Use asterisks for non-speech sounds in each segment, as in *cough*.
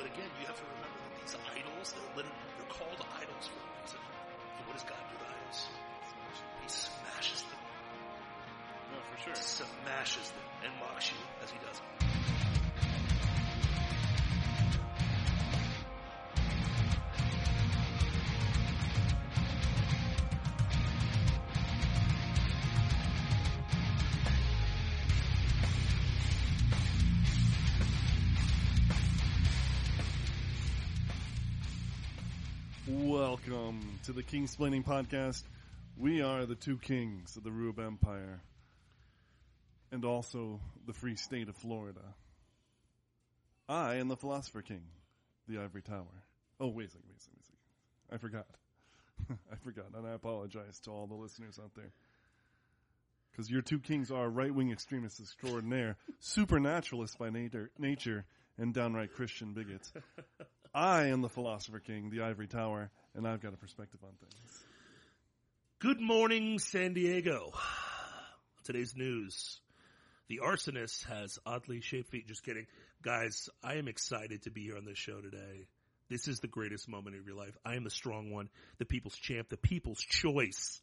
But again, you have to remember that these idols, they're, literally, they're called idols for a reason. And what does God do to idols? He smashes them. No, for sure. Smashes them and mocks you as he does it. King Splaining Podcast. We are the two kings of the Rube Empire and also the free state of Florida. I am the Philosopher King, the Ivory Tower. Oh, wait a second, wait a second, wait a second. I forgot. *laughs* I forgot, and I apologize to all the listeners out there. Because your two kings are right-wing extremists extraordinaire, supernaturalists by nature, nature, and downright Christian bigots. *laughs* I am the Philosopher King, the Ivory Tower, and I've got a perspective on things. Good morning, San Diego. *sighs* Today's news. The arsonist has oddly shaped feet. Just kidding. Guys, I am excited to be here on this show today. This is the greatest moment of your life. I am the strong one, the people's champ, the people's choice.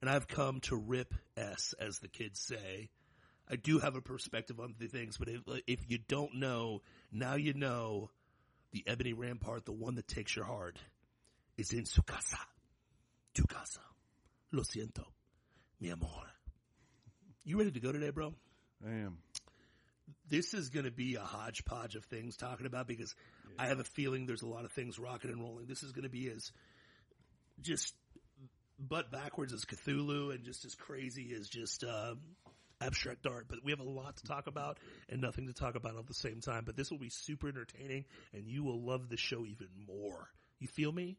And I've come to rip S, as the kids say. I do have a perspective on the things, but if, if you don't know, now you know the ebony rampart, the one that takes your heart, is in su casa. Tu casa. Lo siento. Mi amor. You ready to go today, bro? I am. This is going to be a hodgepodge of things talking about because I have a feeling there's a lot of things rocking and rolling. This is going to be as just butt backwards as Cthulhu and just as crazy as just um, abstract art. But we have a lot to talk about and nothing to talk about at the same time. But this will be super entertaining and you will love the show even more. You feel me?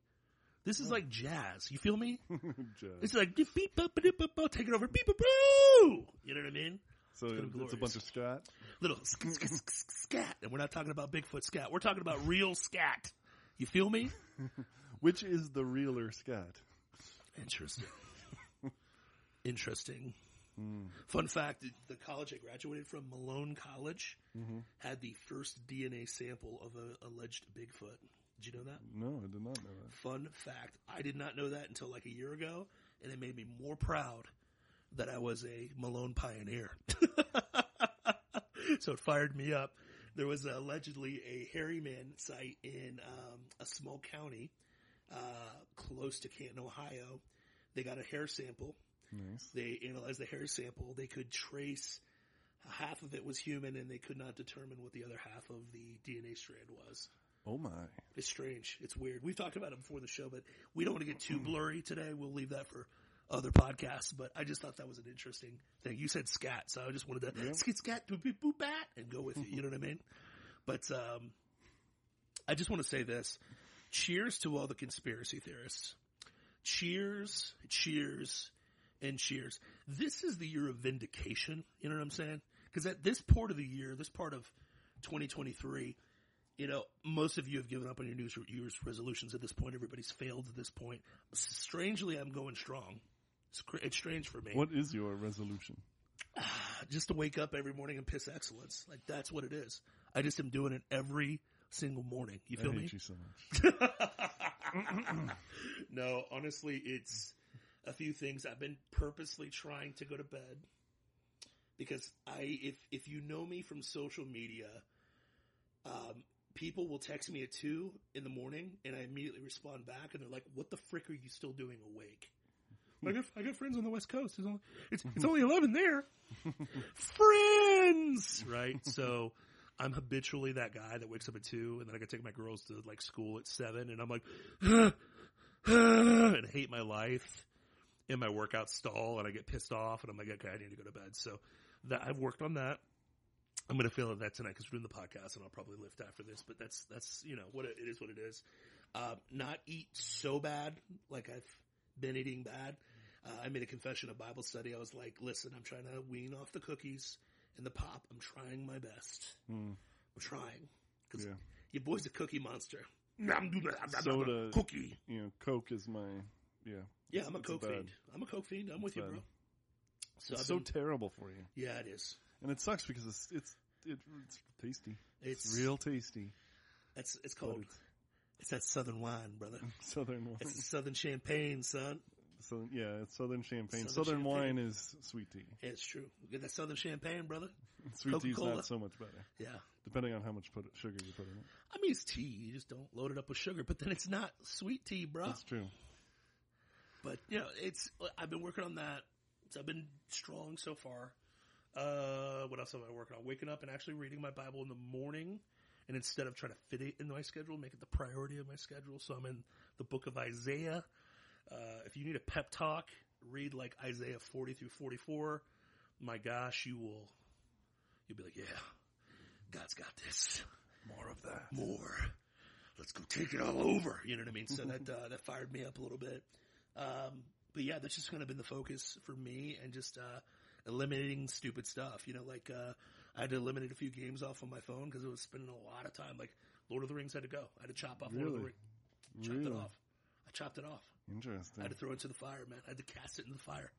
This is like jazz. You feel me? *laughs* Jazz. It's like beep, beep, boop, boop, boop, boop, take it over, beep, boop, boo. You know what I mean? So gonna it's a bunch of scat. Little sk- sk- sk- scat, and we're not talking about Bigfoot scat. We're talking about real scat. You feel me? *laughs* Which is the realer scat? Interesting. *laughs* Interesting. Hmm. Fun fact: the college I graduated from, Malone College, mm-hmm. had the first DNA sample of an alleged Bigfoot. Did you know that? No, I did not know that. Fun fact: I did not know that until like a year ago, and it made me more proud that I was a Malone pioneer. *laughs* so it fired me up. There was allegedly a hairy man site in um, a small county uh, close to Canton, Ohio. They got a hair sample. Nice. They analyzed the hair sample. They could trace half of it was human, and they could not determine what the other half of the DNA strand was. Oh my. It's strange. It's weird. We've talked about it before the show, but we don't want to get too blurry today. We'll leave that for other podcasts. But I just thought that was an interesting thing. You said scat, so I just wanted to skit scat boop boop boop bat and go with you. You know what I mean? But um, I just want to say this: cheers to all the conspiracy theorists. Cheers, cheers, and cheers. This is the year of vindication. You know what I'm saying? Because at this part of the year, this part of 2023, you know, most of you have given up on your New Year's resolutions at this point. Everybody's failed at this point. Strangely, I'm going strong. It's, cr- it's strange for me. What is your resolution? *sighs* Just to wake up every morning and piss excellence. Like that's what it is. I just am doing it every single morning. You I feel hate me? you so much. *laughs* *laughs* No, honestly, it's a few things. I've been purposely trying to go to bed because I, if if you know me from social media, um, people will text me at two in the morning, and I immediately respond back, and they're like, "What the frick are you still doing awake?" I got I got friends on the west coast. It's only it's, it's only eleven there. *laughs* friends, right? So. I'm habitually that guy that wakes up at two and then I gotta take my girls to like school at seven and I'm like, *sighs* and hate my life and my workout stall and I get pissed off and I'm like, okay, I need to go to bed. So that I've worked on that. I'm going to fail at that tonight because we're doing the podcast and I'll probably lift after this, but that's, that's, you know, what it, it is what it is. Uh, not eat so bad like I've been eating bad. Uh, I made a confession of Bible study. I was like, listen, I'm trying to wean off the cookies and the pop. I'm trying my best. I'm trying. Cause Yeah. your boy's a cookie monster. I'm doing Soda. Cookie. You know, Coke is my, yeah. Yeah, I'm a Coke bad. fiend. I'm a Coke fiend. I'm with you, bro. So, It's I've so terrible for you. yeah, it is. And it sucks because it's, it's, it, it's tasty. It's It's real tasty. It's it's called. it's It's that Southern wine, brother. *laughs* southern wine. It's Southern champagne, son. So yeah, it's southern champagne. Southern Southern, champagne. wine is sweet tea. It's true. We Get that Southern champagne, brother. *laughs* Sweet tea's Coca-Cola. not so much better, Yeah. depending on how much put sugar you put in it. I mean, it's tea. You just don't load it up with sugar, but then it's not sweet tea, bro. That's true. But you know, it's I've been working on that. I've been strong so far. Uh, what else am I working on? Waking up and actually reading my Bible in the morning, and instead of trying to fit it in my schedule, make it the priority of my schedule. So I'm in the book of Isaiah. Uh, if you need a pep talk, read like Isaiah 40 through 44. My gosh, you will. You'll be like, yeah, God's got this. More of that. more. Let's go take it all over. You know what I mean? So that uh, that fired me up a little bit. Um, but yeah, that's just kind of been the focus for me, and just uh, eliminating stupid stuff. You know, like uh, I had to eliminate a few games off on my phone because it was spending a lot of time. Like Lord of the Rings had to go. I had to chop off Lord of the Really? Rings. Chopped Really? it off. I chopped it off. Interesting. I had to throw it into the fire, man. I had to cast it into the fire.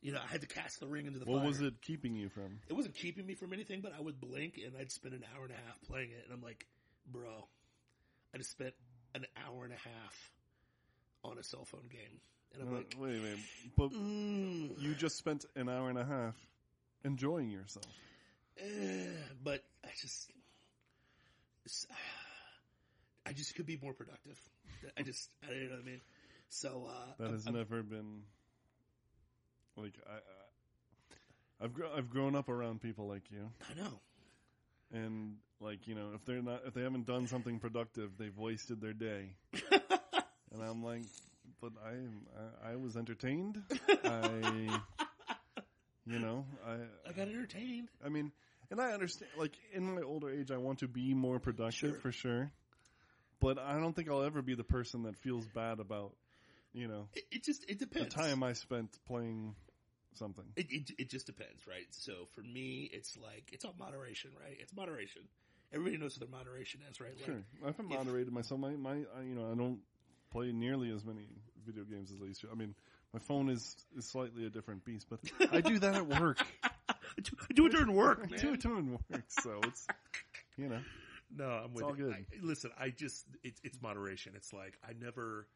You know, I had to cast the ring into the What fire. What was it keeping you from? It wasn't keeping me from anything, but I would blink and I'd spend an hour and a half playing it, and I'm like, bro, I just spent an hour and a half on a cell phone game, and I'm Uh, like, wait, wait. But mm, you just spent an hour and a half enjoying yourself. eh, but I just, I just could be more productive. I just, I don't know what I mean. So uh, That I'm- has I'm- never been like I. I've gr- I've grown up around people like you, I know. and like you know, if they're not, if they haven't done something productive, they've wasted their day. *laughs* and I'm like, but I, I, I was entertained. *laughs* I, you know, I, I got entertained. I mean, and I understand. Like in my older age, I want to be more productive Sure. for sure. But I don't think I'll ever be the person that feels bad about, you know, It, it just, it depends. the time I spent playing something. It, it it just depends, right? So for me, it's like it's all moderation, right? It's moderation. Everybody knows what their moderation is, right? Like, Sure, I've moderated myself. My, my, I, you know, I don't play nearly as many video games as I used to. I mean, my phone is is slightly a different beast, but *laughs* I do that at work. I *laughs* do, I do it during work, I do it doing work, so it's, you know, No, I'm with all you. good. I, listen, I just it's it's moderation. It's like I never.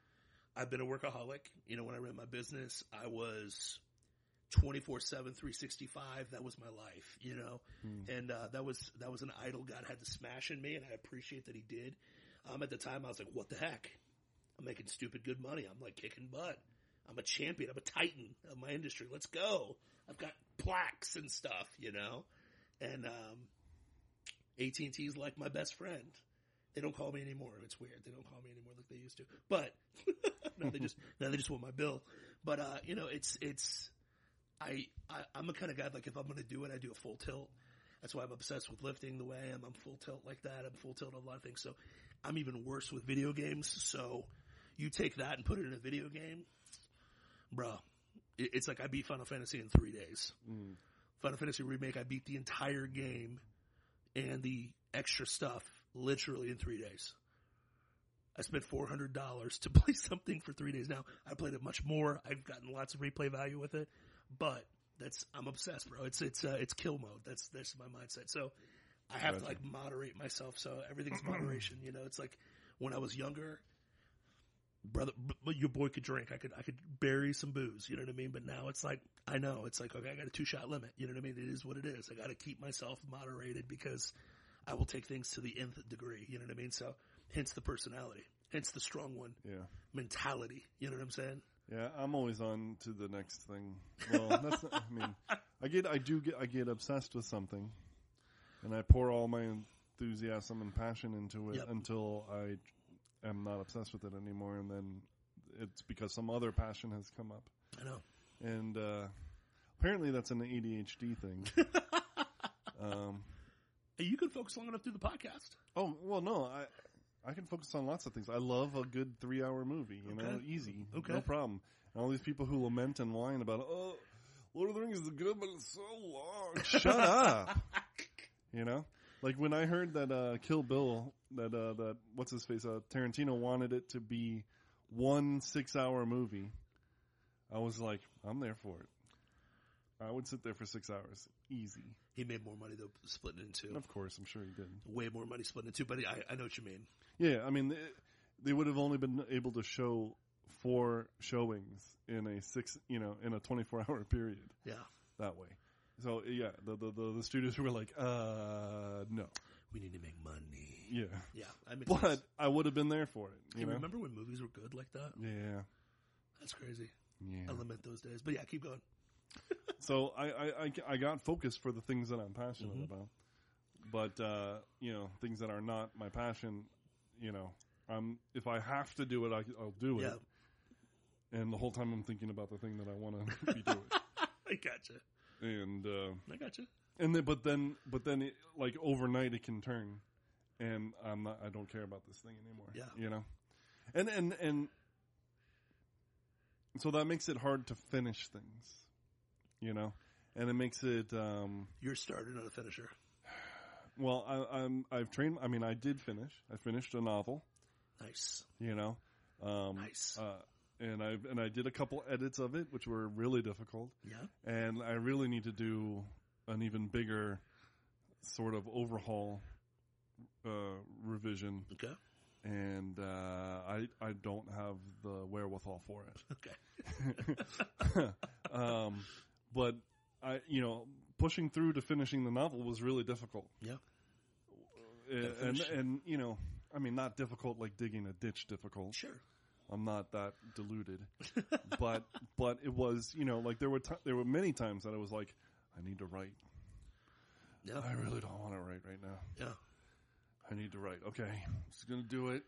I've been a workaholic. You know, when I ran my business, I was 24 7 365 that was my life you know Hmm. and uh, that was that was an idol god had to smash in me and i appreciate that he did um, at the time i was like what the heck i'm making stupid good money. I'm like kicking butt. I'm a champion. I'm a titan of my industry. Let's go. I've got plaques and stuff you know? And um, AT&T is like my best friend. They don't call me anymore. It's weird. They don't call me anymore like they used to. But *laughs* now they just *laughs* now they just want my bill. But uh, you know it's it's I, I I'm a kind of guy like if I'm going to do it, I do a full tilt. That's why I'm obsessed with lifting the way I am. I'm full tilt like that. I'm full tilt on a lot of things. So I'm even worse with video games. So you take that and put it in a video game, bro. It's like I beat Final Fantasy in three days. Mm. Final Fantasy remake, I beat the entire game and the extra stuff literally in three days. I spent four hundred dollars to *laughs* play something for three days. Now I played it much more. I've gotten lots of replay value with it, but that's I'm obsessed, bro. It's it's uh, it's kill mode. That's that's my mindset. So I have to like moderate myself. So everything's *clears throat* moderation. You know, it's like when I was younger, brother, but your boy could drink. I could I could bury some booze. You know what I mean? But now it's like I know it's like okay, I got a two shot limit. You know what I mean? It is what it is. I got to keep myself moderated because I will take things to the nth degree. You know what I mean? So hence the personality, hence the strong one Yeah. mentality. You know what I'm saying? Yeah, I'm always on to the next thing. Well, that's not, I mean, I get, I do get, I get obsessed with something, and I pour all my enthusiasm and passion into it Yep. until I am not obsessed with it anymore, and then it's because some other passion has come up, I know. and uh, apparently that's an ADHD thing. *laughs* um, Hey, you can focus long enough through the podcast. oh well, no, I. I can focus on lots of things. I love a good three-hour movie. You know, easy, Okay. no problem. And all these people who lament and whine about, oh, Lord of the Rings is good, but it's so long. Shut up. *laughs* You know, like when I heard that uh, Kill Bill, that uh, that what's his face, uh, Tarantino wanted it to be one six-hour movie. I was like, I'm there for it. I would sit there for six hours, easy. He made more money though splitting it in two. Of course, I'm sure he did. Way more money splitting it in two, but I, I know what you mean. Yeah, I mean, they, they would have only been able to show four showings in a six, you know, in a 24 hour *laughs* period Yeah. that way. So yeah, the the the, the studios were like, uh, no, We need to make money. Yeah, Yeah. I mean, but I would have been there for it. You you know, remember when movies were good like that? yeah, That's crazy. yeah. I lament those days. But yeah, keep going. *laughs* So I, I, I, got focused for the things that I'm passionate Mhm. about, but uh, you know things that are not my passion. You know, um, if I have to do it, I, I'll do it. Yeah. And the whole time I'm thinking about the thing that I want to be doing. *laughs* I gotcha. And uh, I gotcha. and then, but then, but then, it, like overnight, it can turn, and I'm not. I don't care about this thing anymore. Yeah. You know, and and and so that makes it hard to finish things. You know, and it makes it. um You're started on a finisher. Well, I, I'm I've trained. I mean, I did finish. I finished a novel. Nice. You know, um, Nice. Uh, and I and I did a couple edits of it, which were really difficult. Yeah. And I really need to do an even bigger sort of overhaul uh, revision. Okay. And uh, I I don't have the wherewithal for it. *laughs* Okay. *laughs* um, but I, you know, pushing through to finishing the novel was really difficult. Yeah. Uh, and and you know, I mean, not difficult like digging a ditch. Difficult. Sure. I'm not that deluded, *laughs* but but it was you know like there were ti there were many times that I was like, I need to write. Yeah. I really don't want to write right now. Yeah. I need to write. Okay, I'm just gonna do it.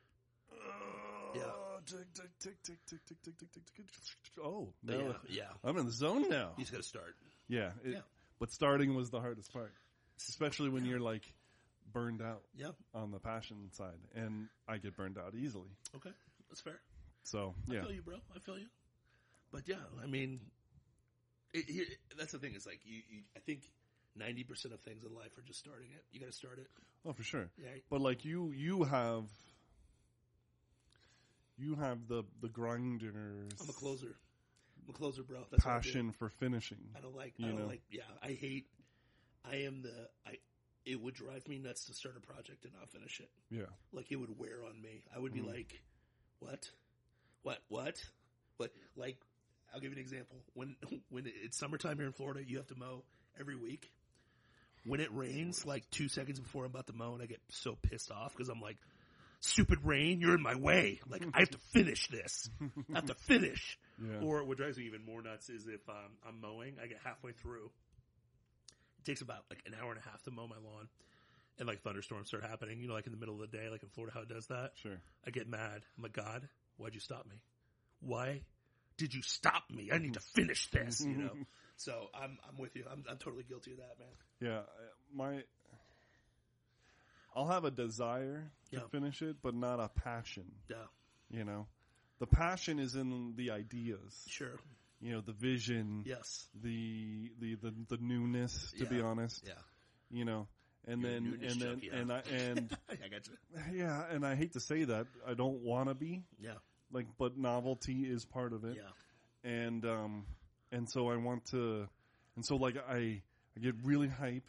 Yeah. Tick tick tick tick tick tick tick tick tick tick. Oh, no, yeah. Yeah. I'm in the zone now. Just got to start. Yeah, it, Yeah. But starting was the hardest part, especially when you're like burned out Yeah. on the passion side, and I get burned out easily. Okay. That's fair. So I yeah, feel you, bro. I feel you. But yeah, I mean, it, it, that's the thing. Is like you, you. I think ninety percent of things in life are just starting it. You got to start it. oh for sure. Yeah. But like you, you have, you have the the grinders I'm a closer. I'm a closer, bro. That's what I do. passion for finishing. I don't like. I don't know? like. Yeah, I hate. I am the. I. It would drive me nuts to start a project and not finish it. Yeah, Like it would wear on me. I would be Mhm. like, "What? What? What? What?" Like, I'll give you an example. When *laughs* when it's summertime here in Florida, you have to mow every week. When it rains, like two seconds before I'm about to mow, and I get so pissed off because I'm like, "Stupid rain, you're in my way. Like I have to finish this. I have to *laughs* finish." yeah. Or what drives me even more nuts is if um, I'm mowing, I get halfway through. It takes about like an hour and a half to mow my lawn, and like thunderstorms start happening. You know, like in the middle of the day, like in Florida, how it does that. sure. I get mad. I'm like, God, why'd you stop me? Why did you stop me? I need to finish this. You know. *laughs* so I'm I'm with you. I'm I'm totally guilty of that, man. Yeah, my. I'll have a desire to Yeah. finish it, but not a passion. Yeah, You know, the passion is in the ideas. sure. You know, the vision. Yes. The the the, the newness. To be honest, Yeah. you know, and You're then and then and I and *laughs* I got you. yeah, and I hate to say that I don't want to be Yeah. like, but novelty is part of it. Yeah. and um and so I want to and so like I I get really hype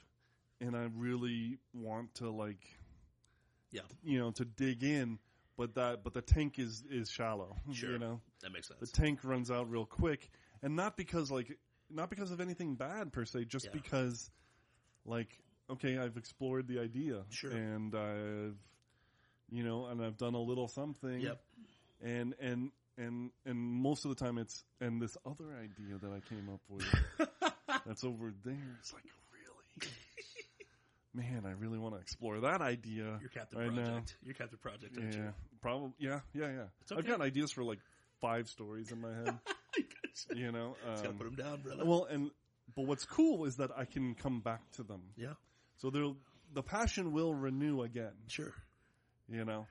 and I really want to like Yeah. you know to dig in but that but the tank is is shallow *laughs* Sure. you know That makes sense. the tank runs out real quick and not because like not because of anything bad per se just Yeah. because like okay I've explored the idea Sure. and I've you know and I've done a little something Yep. and and and and most of the time it's and this other idea that I came up with *laughs* that's over there. It's like really, man, I really want to explore that idea. Your Captain right Project. Your Captain Project. now. aren't you? Yeah, probably. Yeah, yeah, yeah. It's I've okay. got ideas for like five stories in my head. *laughs* You. know, Just gotta um, put them down, brother. well, and but what's cool is that I can come back to them. yeah. So there, the passion will renew again. Sure. you know.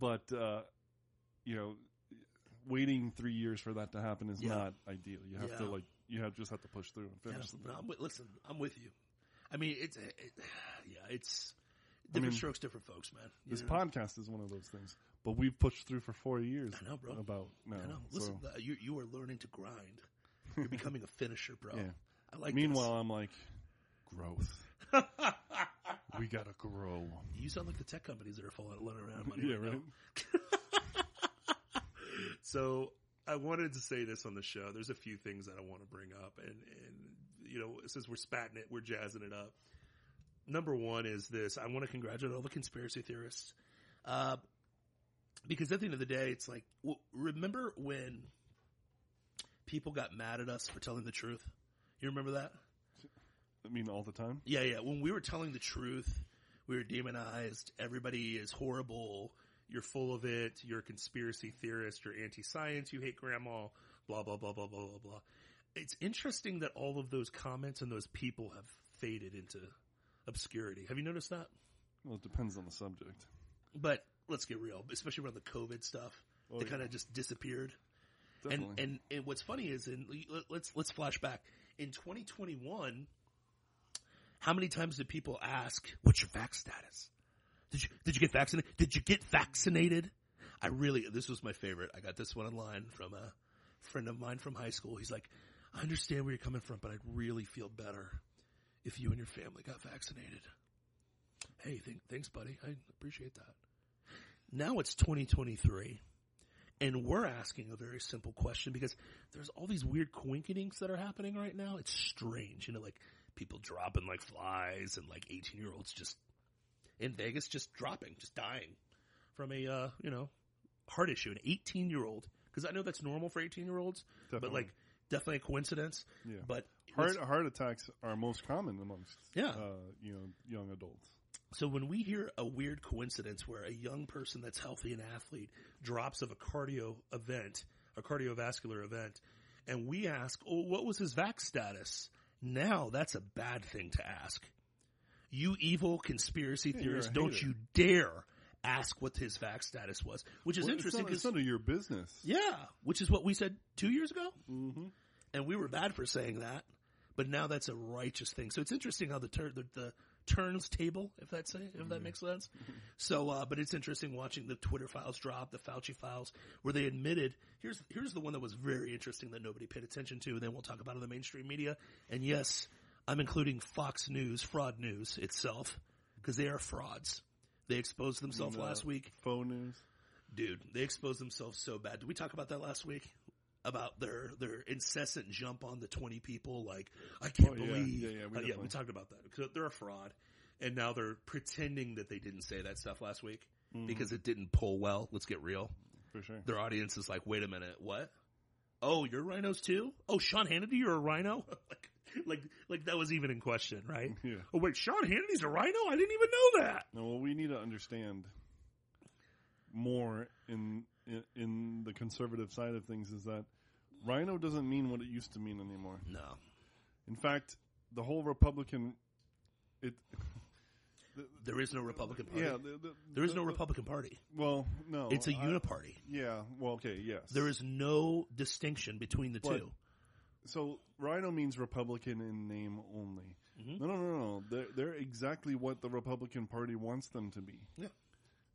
But uh, you know, waiting three years for that to happen is Yeah. not ideal. You have to like you have just have to push through and finish the no. I'm with, listen, I'm with you. I mean, it's it, yeah, it's I different mean, strokes, different folks, man. You This know? podcast is one of those things, but we've pushed through for four years. I know, bro. About no, I know. Listen, so, uh, you you are learning to grind. You're becoming a finisher, bro. yeah. I like. Meanwhile, I'm like, growth. *laughs* we gotta grow. you sound like the tech companies that are falling around. but *laughs* Yeah, right. *laughs* So I wanted to say this on the show. There's a few things that I want to bring up, and and you know, since we're spatting it, we're jazzing it up. Number one is this: I want to congratulate all the conspiracy theorists, uh, because at the end of the day, it's like, remember when people got mad at us for telling the truth? You remember that? I mean, all the time. Yeah, yeah. When we were telling the truth, we were demonized. Everybody is horrible. You're full of it. You're a conspiracy theorist. You're anti-science. You hate grandma. Blah blah blah blah blah blah blah. It's interesting that all of those comments and those people have faded into obscurity. Have you noticed that? Well, it depends on the subject. But let's get real, especially around the COVID stuff. Oh, they yeah. kind of just disappeared. Definitely. And, and and what's funny is in let- let's let's flash back in 2021. How many times did people ask, "What's your vax status? Did you did you get vaccinated? Did you get vaccinated?" I really this was my favorite. I got this one online from a friend of mine from high school. He's like, "I understand where you're coming from, but I'd really feel better if you and your family got vaccinated." Hey, th- thanks, buddy. I appreciate that. Now it's 2023. And we're asking a very simple question because there's all these weird coinkydinks that are happening right now. It's strange, you know, like people dropping like flies and like 18 year olds just in Vegas just dropping, just dying from a, uh, you know, heart issue. An 18 year old, because I know that's normal for 18 year olds, but like definitely a coincidence. Yeah. But Heart heart attacks are most common amongst Yeah. uh, you know young adults. So when we hear a weird coincidence where a young person that's healthy and athlete drops of a cardio event, a cardiovascular event, and we ask, "Oh, what was his vax status?" Now that's a bad thing to ask. You evil conspiracy Yeah, theorists, don't you dare ask what his vax status was, which is Well, interesting It's, it's none of your business. yeah, which is what we said two years ago hmm and we were bad for saying that, but now that's a righteous thing. So it's interesting how the tur- the, the turns table, if that's if Mm-hmm. that makes sense. So, uh, but it's interesting watching the Twitter files drop, the Fauci files, where they admitted here's here's the one that was very interesting that nobody paid attention to. And then we'll talk about it in the mainstream media. And yes, I'm including Fox News, fraud news itself, because they are frauds. They exposed themselves And, uh, last week. Faux news. Dude, they exposed themselves so bad. Did we talk about that last week? About their their incessant jump on the twenty people, like I can't Oh, believe. Yeah, yeah, we Uh, yeah, we talked about that because they're a fraud, and now they're pretending that they didn't say that stuff last week Mm-hmm. because it didn't pull well. Let's get real. For sure. Their audience is like, wait a minute, what? Oh, you're rhinos too? Oh, Sean Hannity, you're a rhino? *laughs* like, *laughs* like, like that was even in question, right? *laughs* Yeah. Oh wait, Sean Hannity's a rhino? I didn't even know that. No, what we need to understand more in, in in the conservative side of things is that rhino doesn't mean what it used to mean anymore. No, In fact, the whole Republican it *laughs* there is no Republican Party. yeah, the, the, there is no the- Republican Party. Well, no. It's a I- uniparty. Yeah, well, okay, yes. There is no distinction between the But- two. So Rhino means Republican in name only. Mhm. No, no, no, no. They're, they're exactly what the Republican Party wants them to be. Yeah.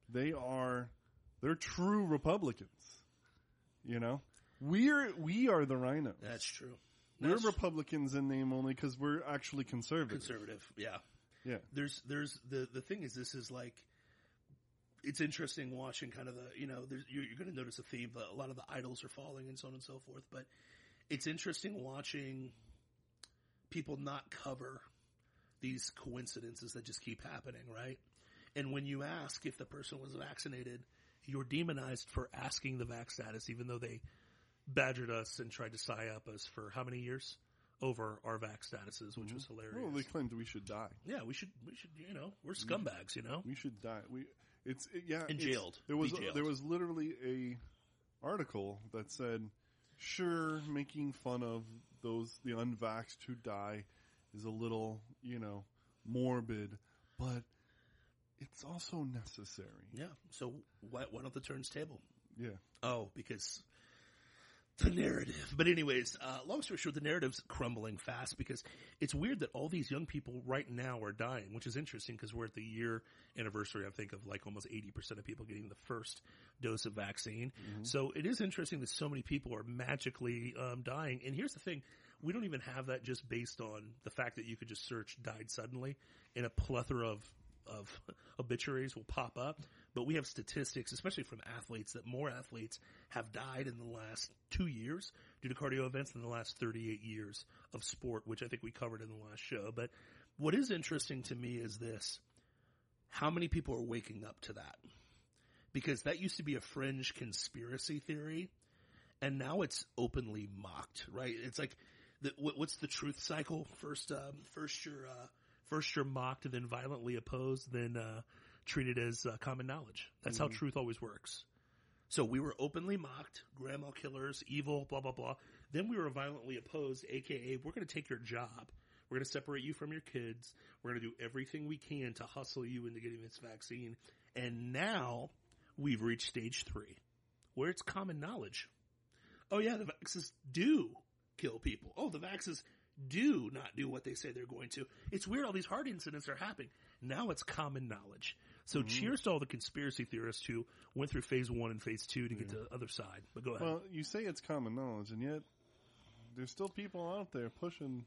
They are, they're true Republicans. You know, we're we are the Rhinos. That's true. we're Republicans in name only because we're actually conservative. conservative. Yeah. Yeah. There's there's the the thing is this is like it's interesting watching kind of the you know there's, you're, you're going to notice a theme. But a lot of the idols are falling and so on and so forth. But it's interesting watching people not cover these coincidences that just keep happening, right? And when you ask if the person was vaccinated, you're demonized for asking the vax status, even though they badgered us and tried to sigh up us for how many years over our vax statuses, which was mm-hmm. hilarious. Well, they claimed we should die. Yeah, we should. We should. You know, we're scumbags. You know. We should die. We it's it, yeah. And it's- jailed. There was there was literally a article that said, "Sure, making fun of those the unvaxxed who die is a little you know morbid, but it's also necessary." Yeah. So why, why don't the turns table? Yeah, Oh, because the narrative. But anyways, uh, long story short, the narrative's crumbling fast because it's weird that all these young people right now are dying, which is interesting because we're at the year anniversary, I think, of like almost 80% of people getting the first dose of vaccine. So it is interesting that so many people are magically um, dying. And here's the thing. we don't even have that just based on the fact that you could just search died suddenly and a plethora of of *laughs* obituaries will pop up. But we have statistics, especially from athletes, that more athletes have died in the last two years due to cardio events than the last 38 years of sport, which I think we covered in the last show. But what is interesting to me is this. How many people are waking up to that? Because that used to be a fringe conspiracy theory and now it's openly mocked, right? It's like, the, what, what's the truth cycle? First, um, first you're, uh, first you're mocked, then violently opposed, then, uh, treated as uh, common knowledge. That's how truth always works. So we were openly mocked, grandma killers, evil, blah, blah, blah. Then we were violently opposed, aka, we're going to take your job. We're going to separate you from your kids. We're going to do everything we can to hustle you into getting this vaccine. And now we've reached stage three, where it's common knowledge. Oh yeah, the vaxes do kill people. Oh, the vaxes do not do what they say they're going to. It's weird all these heart incidents are happening. Now it's common knowledge. So mm-hmm. cheers to all the conspiracy theorists who went through phase one and phase two to get to the other side. But go ahead. Well, you say it's common knowledge, and yet there's still people out there pushing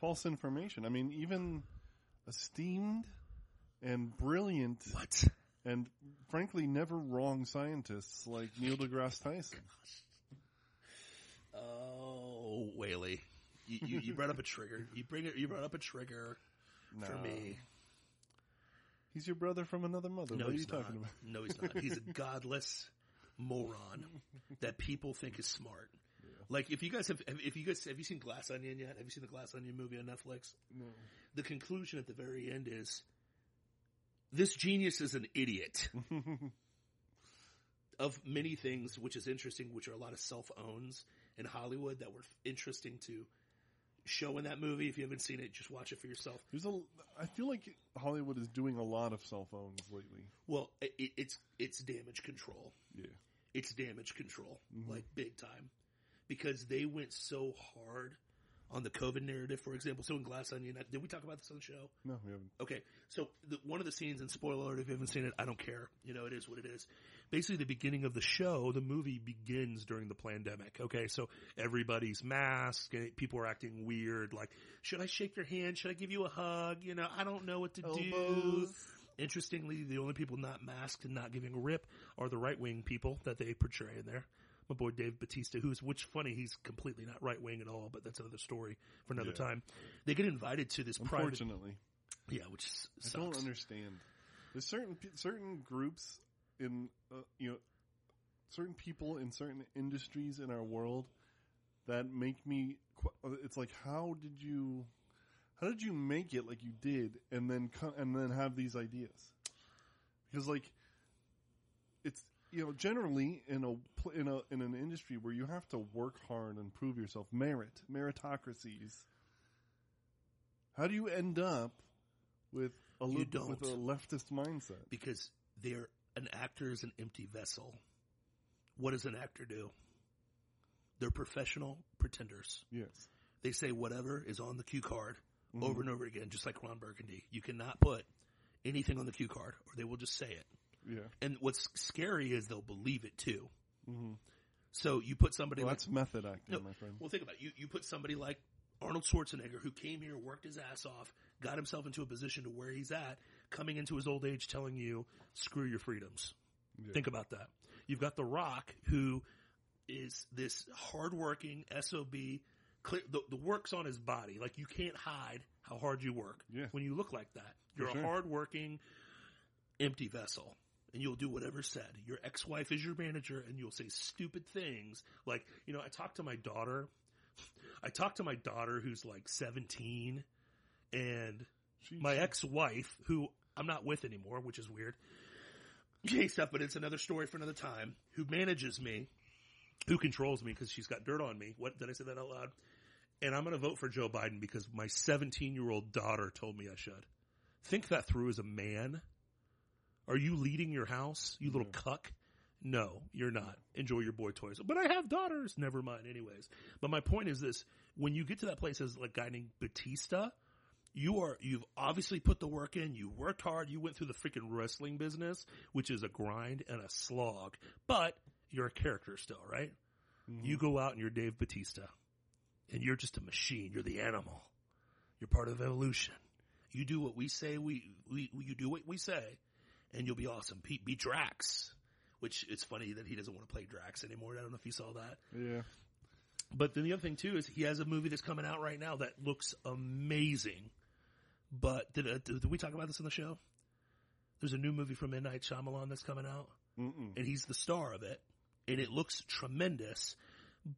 false information. I mean, even esteemed and brilliant what? and frankly never wrong scientists like Neil deGrasse Tyson. Oh, Whaley. You, you, you brought up a trigger. You bring it. You brought up a trigger for No. me. He's your brother from another mother. No, what are he's you talking not. about? No, he's not. He's a godless moron *laughs* that people think is smart. Like if you guys have, if you guys have you seen Glass Onion yet? Have you seen the Glass Onion movie on Netflix? No. The conclusion at the very end is, this genius is an idiot. *laughs* of many things, which is interesting, which are a lot of self owns in Hollywood that were interesting to show in that movie. If you haven't seen it, just watch it for yourself. There's a. I feel like Hollywood is doing a lot of cell phones lately. Well, it, it's it's damage control. Yeah. It's damage control, mm-hmm. like big time, because they went so hard on the COVID narrative, for example. So in Glass Onion, did we talk about this on the show? No, we haven't. Okay, so the, one of the scenes, and spoiler alert, if you haven't seen it, I don't care. You know, it is what it is. Basically, the beginning of the show, the movie begins during the pandemic. Okay, so everybody's masked, and people are acting weird. Like, should I shake your hand? Should I give you a hug? You know, I don't know what to do. Interestingly, the only people not masked and not giving a rip are the right wing people that they portray in there. My boy Dave Batista, who's which funny, he's completely not right wing at all, but that's another story for another Yeah. time. They get invited to this private, Unfortunately, yeah, which s- I sucks. don't understand. There's certain certain groups in uh, you know certain people in certain industries in our world that make me. It's like how did you how did you make it like you did and then co- and then have these ideas? Because like it's you know generally in a in a in an industry where you have to work hard and prove yourself merit meritocracies how do you end up with a You li- with a leftist mindset because they're an actor is an empty vessel. What does an actor do? They're professional pretenders. yes They say whatever is on the cue card Mm-hmm. over and over again, just like Ron Burgundy. You cannot put anything on the cue card, or they will just say it. yeah And what's scary is they'll believe it too. So you put somebody well, like that's method acting no, my friend well, think about it. You you put somebody like Arnold Schwarzenegger, who came here, worked his ass off, got himself into a position to where he's at, coming into his old age, telling you, "Screw your freedoms." Think about that. You've got The Rock, who is this hardworking sob. Clear, the, the work's on his body. Like you can't hide how hard you work Yeah. when you look like that. You're sure. a hardworking, empty vessel. And you'll do whatever said. Your ex-wife is your manager and you'll say stupid things. Like, you know, I talked to my daughter. I talked to my daughter who's like 17 and She- my ex-wife who I'm not with anymore, which is weird. Okay, stuff, but it's another story for another time. Who manages me, who controls me because she's got dirt on me. What did I say that out loud? And I'm going to vote for Joe Biden because my 17 year old daughter told me I should. Think that through as a man. Are you leading your house, you little cuck? No, you're not. Enjoy your boy toys. But I have daughters. Never mind. Anyways, but my point is this: when you get to that place as like guy named Batista, you are you've obviously put the work in. You worked hard. You went through the freaking wrestling business, which is a grind and a slog. But you're a character still, right? Mm-hmm. You go out and you're Dave Batista. and you're just a machine. You're the animal. You're part of evolution. You do what we say. We we you do what we say, and you'll be awesome. pete be Drax, which it's funny that he doesn't want to play Drax anymore. I don't know if you saw that. Yeah. But then the other thing too is he has a movie that's coming out right now that looks amazing. But did, uh, did we talk about this on the show? There's a new movie from M Night Shyamalan that's coming out, Mm-mm. and he's the star of it, and it looks tremendous.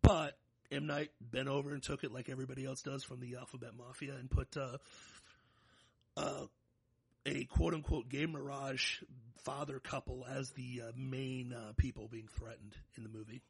But M Night bent over and took it like everybody else does from the Alphabet Mafia and put uh, uh, a quote unquote Gay Mirage father couple as the uh, main uh, people being threatened in the movie.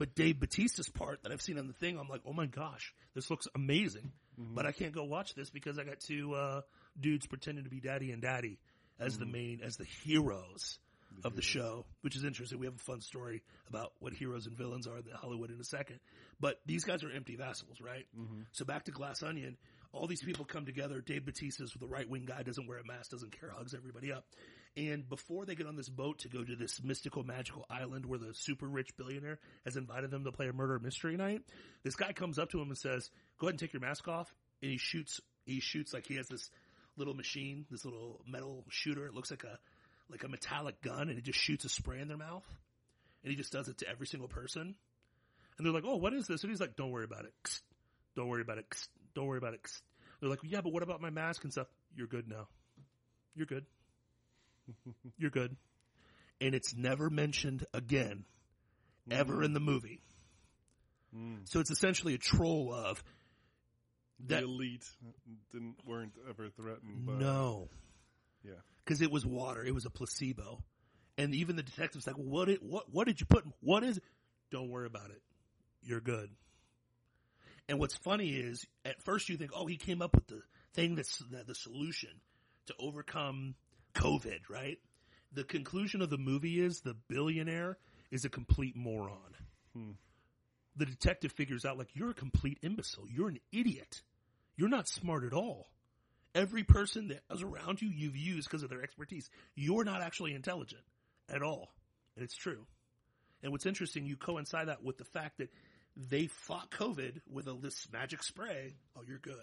But Dave Batista's part that I've seen on the thing, I'm like, oh my gosh, this looks amazing. Mm-hmm. But I can't go watch this because I got two uh, dudes pretending to be daddy and daddy as the mm-hmm. main, as the heroes of the show, which is interesting. We have a fun story about what heroes and villains are in Hollywood in a second. But these guys are empty vessels, right? Mm-hmm. So back to Glass Onion, all these people come together. Dave Batista's the right wing guy, doesn't wear a mask, doesn't care, hugs everybody up. And before they get on this boat to go to this mystical, magical island where the super rich billionaire has invited them to play a murder mystery night, this guy comes up to him and says, "Go ahead and take your mask off." And he shoots. He shoots like he has this little machine, this little metal shooter. It looks like a like a metallic gun, and it just shoots a spray in their mouth. And he just does it to every single person. And they're like, "Oh, what is this?" And he's like, "Don't worry about it. Don't worry about it. Don't worry about it." They're like, "Yeah, but what about my mask and stuff?" You're good now. You're good. You're good. And it's never mentioned again, ever mm. in the movie. Mm. So it's essentially a troll of The elite didn't weren't ever threatened. But No, Yeah. because it was water. It was a placebo. And even the detective's like, "What? Did, what? What did you put? in- What is? it? Don't worry about it. You're good." And what's funny is, at first you think, "Oh, he came up with the thing that's the, the solution to overcome COVID." Right? The conclusion of the movie is the billionaire is a complete moron. Hmm. The detective figures out like you're a complete imbecile. You're an idiot. You're not smart at all every person that is around you you've used because of their expertise. You're not actually intelligent at all. And it's true. And what's interesting, you coincide that with the fact that they fought COVID with a, this magic spray. Oh, you're good.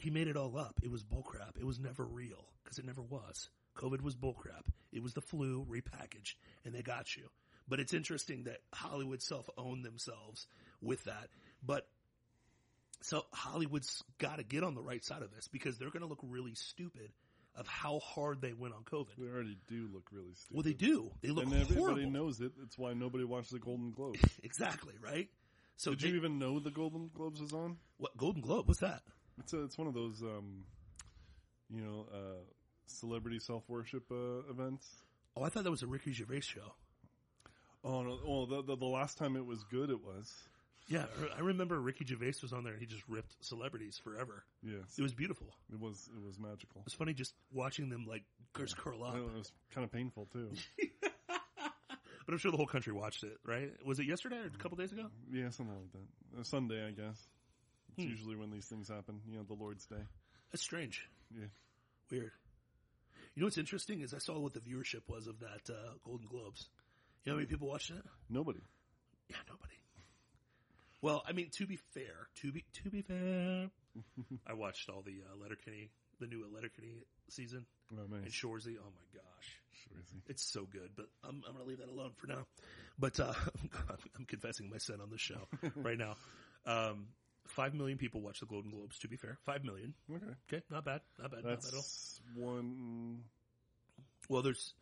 He made it all up. It was bullcrap. It was never real because it never was. COVID was bullcrap. It was the flu repackaged and they got you. But it's interesting that Hollywood self owned themselves with that. But so Hollywood's got to get on the right side of this because they're going to look really stupid of how hard they went on COVID. We already do look really stupid. Well, they do. They look and everybody horrible. knows it. That's why nobody watches the Golden Globes. *laughs* Exactly right. So Did they- you even know the Golden Globes was on? what Golden Globe? What's that? It's a, it's one of those, um, you know, uh, celebrity self worship uh, events. Oh, I thought that was a Ricky Gervais show. Oh no! Oh, the, the the last time it was good, it was. Yeah, I remember Ricky Gervais was on there and he just ripped celebrities forever. Yes, It was beautiful. it was. It was magical. It was funny just watching them like curse curl up. It was kind of painful too. *laughs* But I'm sure the whole country watched it, right? Was it yesterday or a couple days ago? yeah, something like that. Sunday, I guess. It's Hmm. usually when these things happen. You know, the Lord's Day. That's strange. Yeah. Weird. You know what's interesting is I saw what the viewership was of that uh, Golden Globes. You know how many people watched it? Nobody. Yeah, nobody. Well, I mean, to be fair, to be to be fair, *laughs* I watched all the uh, Letterkenny, the new Letterkenny season, Oh, and. Shorzy. Oh my gosh, he. it's so good. But I'm I'm gonna leave that alone for now. But uh, *laughs* I'm confessing my sin on the show *laughs* right now. Um, Five million people watch the Golden Globes. To be fair, five million. Okay. Okay, not bad, not bad, not bad at all. That's one. Well, there's,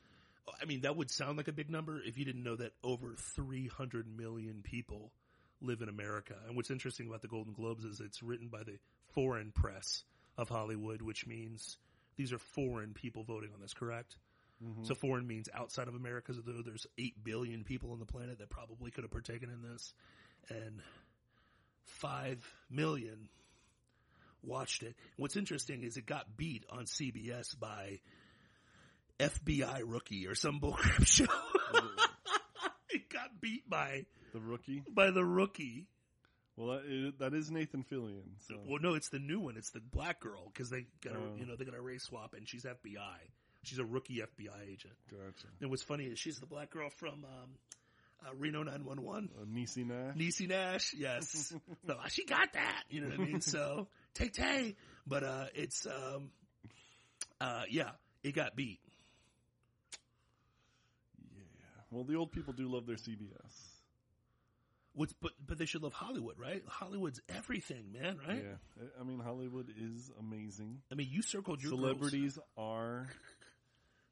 I mean, that would sound like a big number if you didn't know that over 300 million people live in America. And what's interesting about the Golden Globes is it's written by the foreign press of Hollywood, which means these are foreign people voting on this, correct? Mm-hmm. So foreign means outside of America, so though there's 8 billion people on the planet that probably could have partaken in this. And 5 million watched it. What's interesting is it got beat on CBS by FBI rookie or some *laughs* bullcrap show. *laughs* it got beat by The rookie. by the rookie. Well, that is, that is Nathan Fillion. So. Well, no, it's the new one. It's the black girl because they got a Oh. you know they got a race swap and she's FBI. She's a rookie FBI agent. Gotcha. And what's funny is she's the black girl from um, uh, Reno 911. Uh, Niecy Nash. Niecy Nash, yes. *laughs* so she got that, you know what I mean? So Tay Tay, but uh, it's um, uh, yeah, it got beat. yeah. Well, the old people do love their CBS. What's but but they should love Hollywood, right? Hollywood's everything, man, right? Yeah. I- mean, Hollywood is amazing. I mean, you circled your girls. Celebrities are, *laughs*